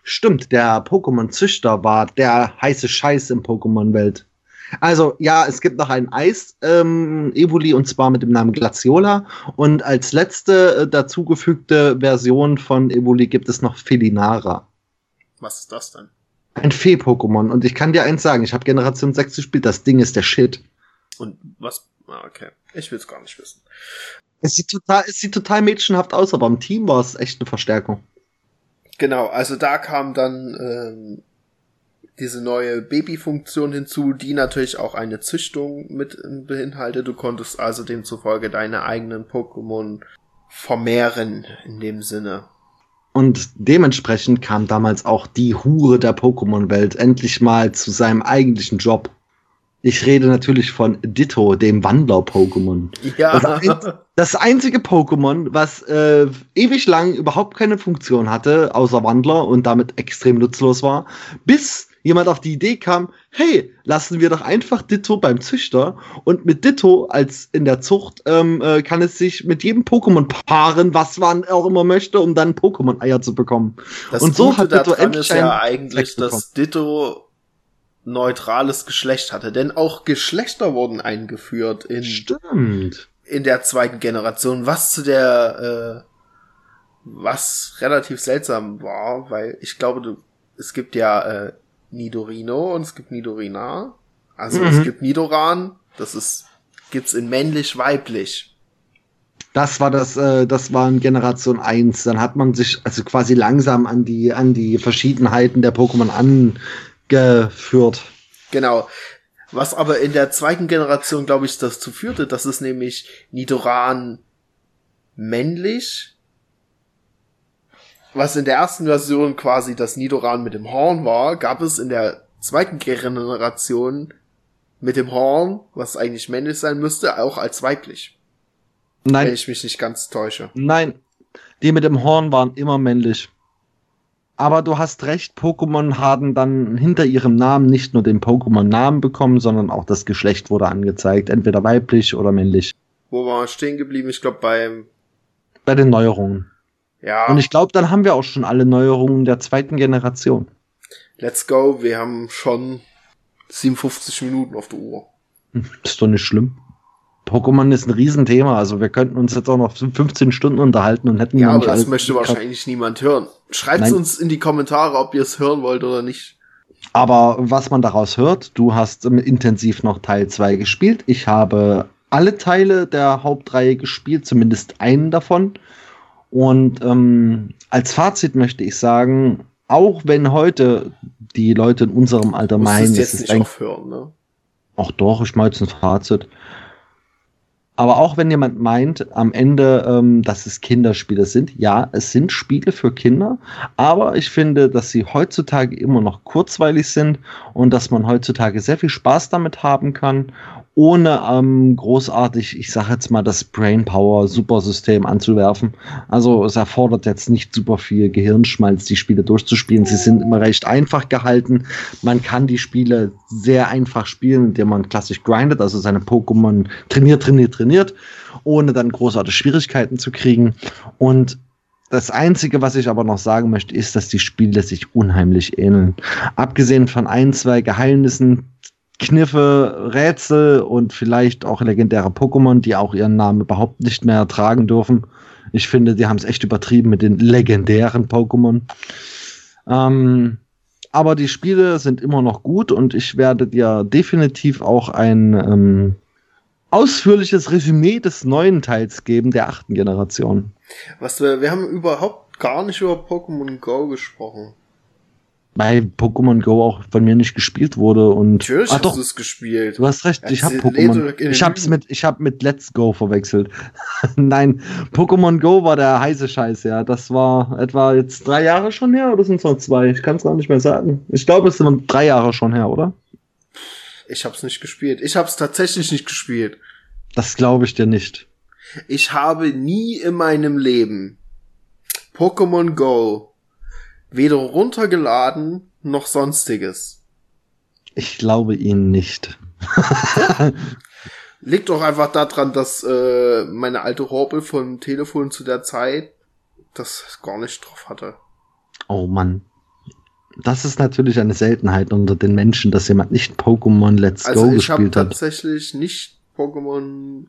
Stimmt, der Pokémon-Züchter war der heiße Scheiß im Pokémon-Welt. Also, ja, es gibt noch ein Eis, ähm, Evoli, und zwar mit dem Namen Glaciola. Und als letzte äh, dazugefügte Version von Evoli gibt es noch Felinara. Was ist das denn? Ein Fee-Pokémon. Und ich kann dir eins sagen, ich habe Generation 6 gespielt, das Ding ist der Shit. Und was? Ah, okay. Ich will's gar nicht wissen. Es sieht total, es sieht total mädchenhaft aus, aber im Team war es echt eine Verstärkung. Genau, also da kam dann ähm, diese neue Babyfunktion hinzu, die natürlich auch eine Züchtung mit äh, beinhaltet. Du konntest also demzufolge deine eigenen Pokémon vermehren in dem Sinne. Und dementsprechend kam damals auch die Hure der Pokémon-Welt endlich mal zu seinem eigentlichen Job. Ich rede natürlich von Ditto, dem Wandler-Pokémon. Ja, Das, ein, das einzige Pokémon, was äh, ewig lang überhaupt keine Funktion hatte, außer Wandler und damit extrem nutzlos war, bis jemand auf die Idee kam, hey, lassen wir doch einfach Ditto beim Züchter und mit Ditto als in der Zucht ähm, äh, kann es sich mit jedem Pokémon paaren, was man auch immer möchte, um dann Pokémon-Eier zu bekommen. das und so Gute hat Ditto endlich ist ja eigentlich, dass Ditto neutrales Geschlecht hatte. Denn auch Geschlechter wurden eingeführt in Stimmt. in der zweiten Generation, was zu der, äh, was relativ seltsam war, weil ich glaube, du, es gibt ja äh, Nidorino und es gibt Nidorina. Also Mhm. es gibt Nidoran, das ist, gibt's in männlich-weiblich. Das war das, äh, das war in Generation 1. Dann hat man sich also quasi langsam an die, an die Verschiedenheiten der Pokémon angeführt. Genau. Was aber in der zweiten Generation, glaube ich, dazu führte, dass es nämlich Nidoran männlich, was in der ersten Version quasi das Nidoran mit dem Horn war, gab es in der zweiten Generation mit dem Horn, was eigentlich männlich sein müsste, auch als weiblich. Wenn Nein, ich mich nicht ganz täusche. nein. Die mit dem Horn waren immer männlich. Aber du hast recht, Pokémon haben dann hinter ihrem Namen nicht nur den Pokémon-Namen bekommen, sondern auch das Geschlecht wurde angezeigt, entweder weiblich oder männlich. Wo war stehen geblieben? Ich glaube beim, Bei den Neuerungen. Ja, Und ich glaube, dann haben wir auch schon alle Neuerungen der zweiten Generation. let's go. Wir haben schon 57 Minuten auf der Uhr. Hm, Ist doch nicht schlimm. Pokémon ist ein Riesenthema. Also wir könnten uns jetzt auch noch 15 Stunden unterhalten und hätten ja, aber das möchte wahrscheinlich niemand hören. Schreibt uns in die Kommentare, ob ihr es hören wollt oder nicht. Aber was man daraus hört, du hast ähm, intensiv noch Teil 2 gespielt. Ich habe alle Teile der Hauptreihe gespielt, zumindest einen davon. Und ähm, als Fazit möchte ich sagen, auch wenn heute die Leute in unserem Alter meinen, es ist ein aufhören, ne? Ach doch, ich mache jetzt ein Fazit. Aber auch wenn jemand meint, am Ende, ähm, dass es Kinderspiele sind, ja, es sind Spiele für Kinder, aber ich finde, dass sie heutzutage immer noch kurzweilig sind und dass man heutzutage sehr viel Spaß damit haben kann ohne ähm, großartig, ich sage jetzt mal, das Brainpower Supersystem anzuwerfen. Also es erfordert jetzt nicht super viel Gehirnschmalz, die Spiele durchzuspielen. Sie sind immer recht einfach gehalten. Man kann die Spiele sehr einfach spielen, indem man klassisch grindet, also seine Pokémon trainiert, trainiert, trainiert, ohne dann großartige Schwierigkeiten zu kriegen. Und das Einzige, was ich aber noch sagen möchte, ist, dass die Spiele sich unheimlich ähneln. Abgesehen von ein, zwei Geheimnissen, Kniffe, Rätsel und vielleicht auch legendäre Pokémon, die auch ihren Namen überhaupt nicht mehr tragen dürfen. Ich finde, die haben es echt übertrieben mit den legendären Pokémon. Ähm, aber die Spiele sind immer noch gut und ich werde dir definitiv auch ein ähm, ausführliches Resümee des neuen Teils geben, der achten Generation. Was wir, wir haben überhaupt gar nicht über Pokémon Go gesprochen weil Pokémon Go auch von mir nicht gespielt wurde und Natürlich ah, hast doch, du es gespielt. Du hast recht, ich habe Pokémon. Ich hab's mit ich habe mit Let's Go verwechselt. Nein, Pokémon Go war der heiße Scheiß, ja. Das war etwa jetzt drei Jahre schon her oder sind es noch zwei? Ich kann es gar nicht mehr sagen. Ich glaube, es sind drei Jahre schon her, oder? Ich hab's nicht gespielt. Ich hab's tatsächlich nicht gespielt. Das glaube ich dir nicht. Ich habe nie in meinem Leben Pokémon Go weder runtergeladen noch sonstiges. Ich glaube Ihnen nicht. Liegt doch einfach daran, dass äh, meine alte Horbel vom Telefon zu der Zeit das gar nicht drauf hatte. Oh Mann. Das ist natürlich eine Seltenheit unter den Menschen, dass jemand nicht Pokémon Let's also Go gespielt hat. Also ich habe tatsächlich nicht Pokémon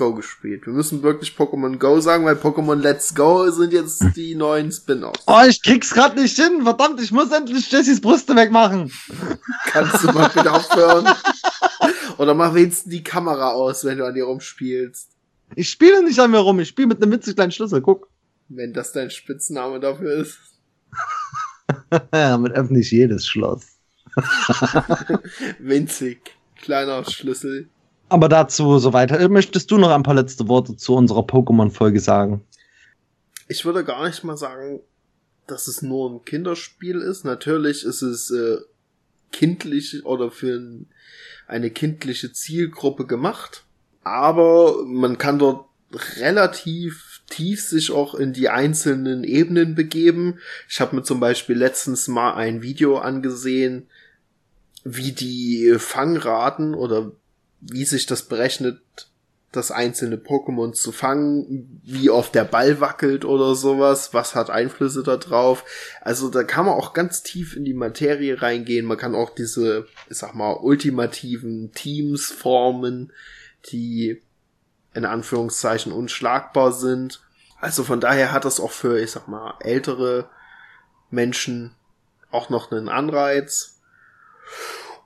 Go gespielt. Wir müssen wirklich Pokémon Go sagen, weil Pokémon Let's Go sind jetzt hm. die neuen Spin-offs. Oh, ich krieg's grad nicht hin. Verdammt, ich muss endlich Jessys Brüste wegmachen. Kannst du mal bitte aufhören? Oder mach wenigstens die Kamera aus, wenn du an dir rumspielst. Ich spiele nicht an mir rum, ich spiele mit einem winzig kleinen Schlüssel, guck. Wenn das dein Spitzname dafür ist. Damit öffne ich jedes Schloss. winzig. Kleiner Schlüssel. Aber dazu so weiter. Möchtest du noch ein paar letzte Worte zu unserer Pokémon-Folge sagen? Ich würde gar nicht mal sagen, dass es nur ein Kinderspiel ist. Natürlich ist es äh, kindlich oder für ein, eine kindliche Zielgruppe gemacht. Aber man kann dort relativ tief sich auch in die einzelnen Ebenen begeben. Ich habe mir zum Beispiel letztens mal ein Video angesehen, wie die Fangraten oder wie sich das berechnet, das einzelne Pokémon zu fangen, wie oft der Ball wackelt oder sowas, was hat Einflüsse da drauf. Also da kann man auch ganz tief in die Materie reingehen. Man kann auch diese, ich sag mal, ultimativen Teams formen, die in Anführungszeichen unschlagbar sind. Also von daher hat das auch für, ich sag mal, ältere Menschen auch noch einen Anreiz.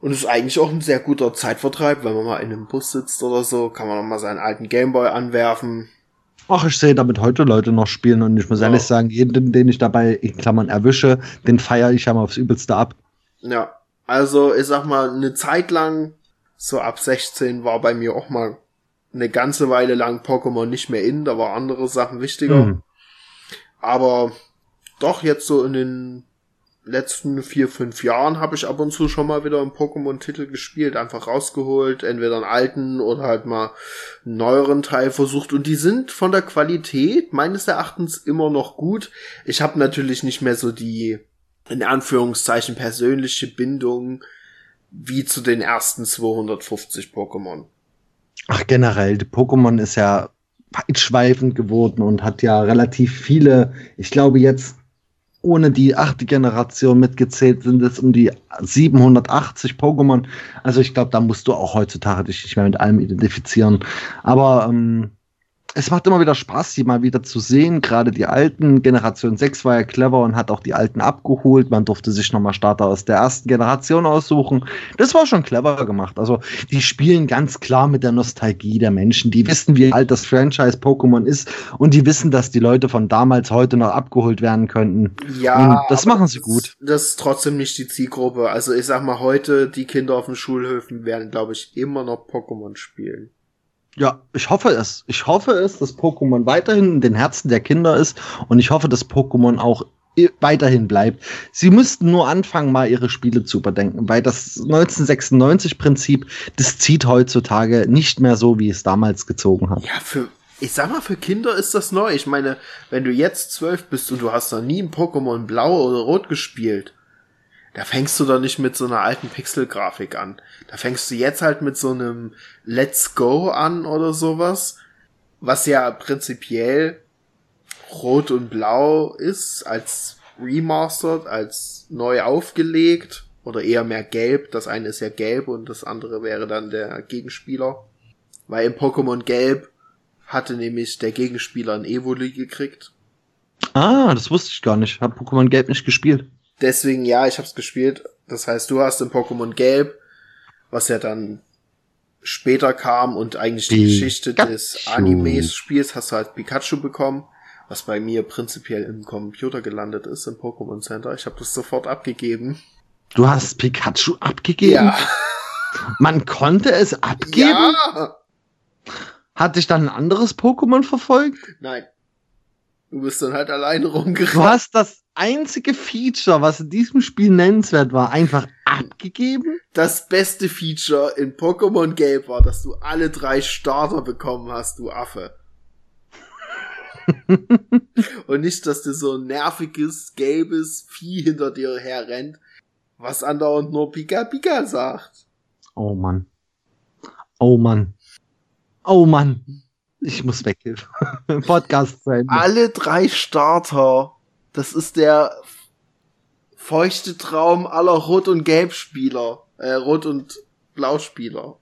Und es ist eigentlich auch ein sehr guter Zeitvertreib, wenn man mal in einem Bus sitzt oder so, kann man noch mal seinen alten Gameboy anwerfen. Ach, ich sehe damit heute Leute noch spielen und ich muss ja. ehrlich sagen, jeden, den ich dabei in Klammern erwische, den feiere ich einmal aufs Übelste ab. Ja, also ich sag mal, eine Zeit lang, so ab 16 war bei mir auch mal eine ganze Weile lang Pokémon nicht mehr in, da war andere Sachen wichtiger. Hm. Aber doch jetzt so in den letzten vier, fünf Jahren habe ich ab und zu schon mal wieder einen Pokémon-Titel gespielt, einfach rausgeholt, entweder einen alten oder halt mal einen neueren Teil versucht und die sind von der Qualität meines Erachtens immer noch gut. Ich habe natürlich nicht mehr so die, in Anführungszeichen, persönliche Bindung wie zu den ersten 250 Pokémon. Ach, generell, Pokémon ist ja weitschweifend geworden und hat ja relativ viele, ich glaube jetzt ohne die achte Generation mitgezählt sind es um die 780 Pokémon. Also ich glaube, da musst du auch heutzutage dich nicht mehr mit allem identifizieren. Aber ähm, es macht immer wieder Spaß, die mal wieder zu sehen. Gerade die alten, Generation 6 war ja clever und hat auch die alten abgeholt. Man durfte sich nochmal Starter aus der ersten Generation aussuchen. Das war schon clever gemacht. Also, die spielen ganz klar mit der Nostalgie der Menschen. Die wissen, wie alt das Franchise Pokémon ist und die wissen, dass die Leute von damals heute noch abgeholt werden könnten. Ja, und das machen sie gut. Das, das ist trotzdem nicht die Zielgruppe. Also, ich sag mal, heute, die Kinder auf den Schulhöfen werden, glaube ich, immer noch Pokémon spielen. Ja, ich hoffe es. Ich hoffe es, dass Pokémon weiterhin in den Herzen der Kinder ist und ich hoffe, dass Pokémon auch weiterhin bleibt. Sie müssten nur anfangen, mal ihre Spiele zu überdenken, weil das 1996-Prinzip, das zieht heutzutage nicht mehr so, wie es damals gezogen hat. Ja, für, ich sag mal, für Kinder ist das neu. Ich meine, wenn du jetzt zwölf bist und du hast noch nie ein Pokémon Blau oder Rot gespielt, da fängst du doch nicht mit so einer alten Pixel-Grafik an. Da fängst du jetzt halt mit so einem Let's Go an oder sowas, was ja prinzipiell rot und blau ist, als remastered, als neu aufgelegt oder eher mehr gelb. Das eine ist ja gelb und das andere wäre dann der Gegenspieler. Weil im Pokémon Gelb hatte nämlich der Gegenspieler ein Evoli gekriegt. Ah, das wusste ich gar nicht. Hab Pokémon Gelb nicht gespielt. Deswegen, ja, ich hab's gespielt. Das heißt, du hast im Pokémon Gelb, was ja dann später kam und eigentlich die Geschichte des Animes-Spiels hast du halt Pikachu bekommen, was bei mir prinzipiell im Computer gelandet ist, im Pokémon Center. Ich habe das sofort abgegeben. Du hast Pikachu abgegeben? Ja. Man konnte es abgeben? Ja. Hat dich dann ein anderes Pokémon verfolgt? Nein. Du bist dann halt alleine rumgerannt. Du hast das einzige Feature, was in diesem Spiel nennenswert war, einfach abgegeben? Das beste Feature in Pokémon Gelb war, dass du alle drei Starter bekommen hast, du Affe. Und nicht, dass dir so ein nerviges, gelbes Vieh hinter dir herrennt, was andauernd nur Pika Pika sagt. Oh Mann. Oh Mann. Oh Mann. Ich muss weg. Podcast Ende. Alle drei Starter. Das ist der feuchte Traum aller Rot- und Gelb-Spieler. Äh, Rot- und Blau-Spieler.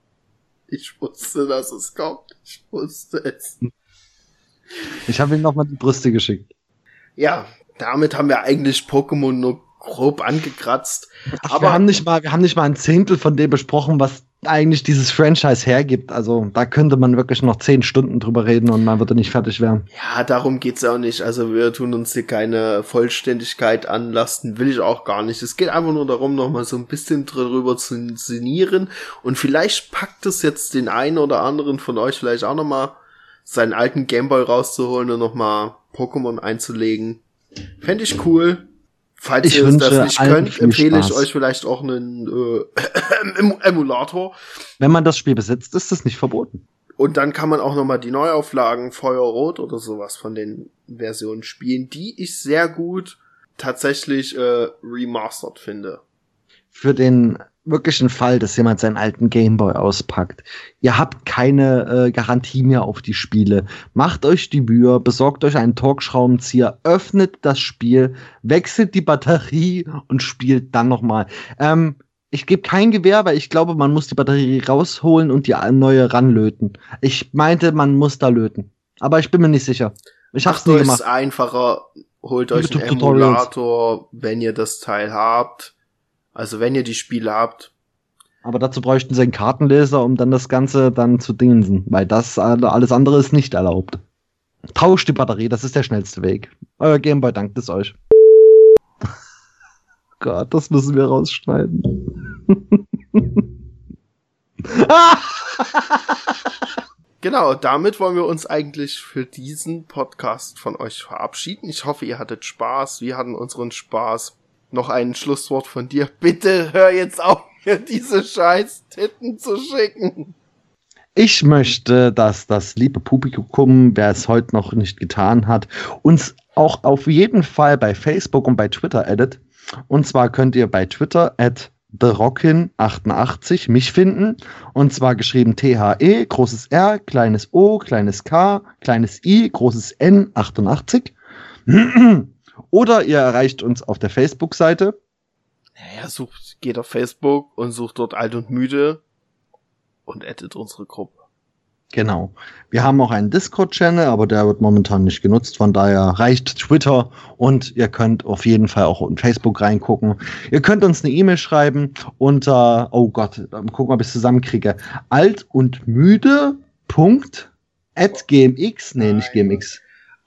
Ich wusste, dass es kommt. Ich wusste es. Ich habe ihm nochmal die Brüste geschickt. Ja, damit haben wir eigentlich Pokémon nur grob angekratzt. Ach, aber wir haben nicht mal, wir haben nicht mal ein Zehntel von dem besprochen, was eigentlich dieses Franchise hergibt. Also da könnte man wirklich noch zehn Stunden drüber reden und man würde nicht fertig werden. Ja, darum geht's auch nicht. Also wir tun uns hier keine Vollständigkeit anlasten, will ich auch gar nicht. Es geht einfach nur darum, noch mal so ein bisschen drüber zu inszenieren und vielleicht packt es jetzt den einen oder anderen von euch vielleicht auch noch mal seinen alten Gameboy rauszuholen und noch mal Pokémon einzulegen. Fände ich cool. Falls ich ihr das nicht könnt, empfehle ich euch vielleicht auch einen äh, Em- Emulator. Wenn man das Spiel besitzt, ist das nicht verboten. Und dann kann man auch noch mal die Neuauflagen Feuerrot oder sowas von den Versionen spielen, die ich sehr gut tatsächlich äh, remastered finde. Für den wirklichen Fall, dass jemand seinen alten Gameboy auspackt. Ihr habt keine äh, Garantie mehr auf die Spiele. Macht euch die Mühe, besorgt euch einen Torx-Schraubenzieher, öffnet das Spiel, wechselt die Batterie und spielt dann nochmal. Ähm, ich gebe kein Gewehr, weil ich glaube, man muss die Batterie rausholen und die neue ranlöten. Ich meinte, man muss da löten. Aber ich bin mir nicht sicher. Ich hab's Macht nie gemacht. einfacher, holt euch einen. Emulator, wenn ihr das Teil habt. Also wenn ihr die Spiele habt. Aber dazu bräuchten sie einen Kartenleser, um dann das Ganze dann zu dingensen, weil das alle- alles andere ist nicht erlaubt. Tauscht die Batterie, das ist der schnellste Weg. Euer Gameboy dankt es euch. Gott, das müssen wir rausschneiden. Genau, damit wollen wir uns eigentlich für diesen Podcast von euch verabschieden. Ich hoffe, ihr hattet Spaß. Wir hatten unseren Spaß. Noch ein Schlusswort von dir. Bitte hör jetzt auf, mir diese scheiß Titten zu schicken. Ich möchte, dass das liebe Publikum, wer es heute noch nicht getan hat, uns auch auf jeden Fall bei Facebook und bei Twitter addet. Und zwar könnt ihr bei Twitter at TheRockin88 mich finden. Und zwar geschrieben T-H-E, großes R, kleines O, kleines K, kleines I, großes N, 88. Oder ihr erreicht uns auf der Facebook-Seite. Naja, sucht, geht auf Facebook und sucht dort alt und müde und addet unsere Gruppe. Genau. Wir haben auch einen Discord-Channel, aber der wird momentan nicht genutzt. Von daher reicht Twitter und ihr könnt auf jeden Fall auch in Facebook reingucken. Ihr könnt uns eine E-Mail schreiben unter, oh Gott, guck mal, ob ich es zusammenkriege. Alt und müde. Punkt at gmx, nee, nicht gmx.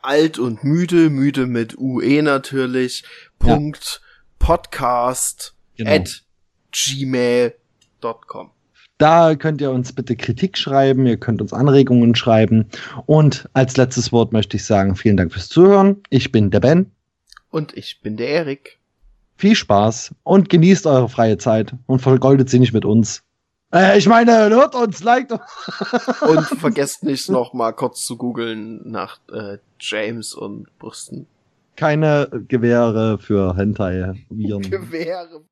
Alt und müde, müde mit UE natürlich. Punkt ja. podcast genau. at gmail.com. Da könnt ihr uns bitte Kritik schreiben, ihr könnt uns Anregungen schreiben. Und als letztes Wort möchte ich sagen, vielen Dank fürs Zuhören. Ich bin der Ben. Und ich bin der Erik. Viel Spaß und genießt eure freie Zeit und vergoldet sie nicht mit uns. Äh, ich meine, hört uns, liked uns. und vergesst nicht noch mal kurz zu googeln nach äh, James und Brüsten. Keine Gewehre für Hentai-Viren. Gewehre.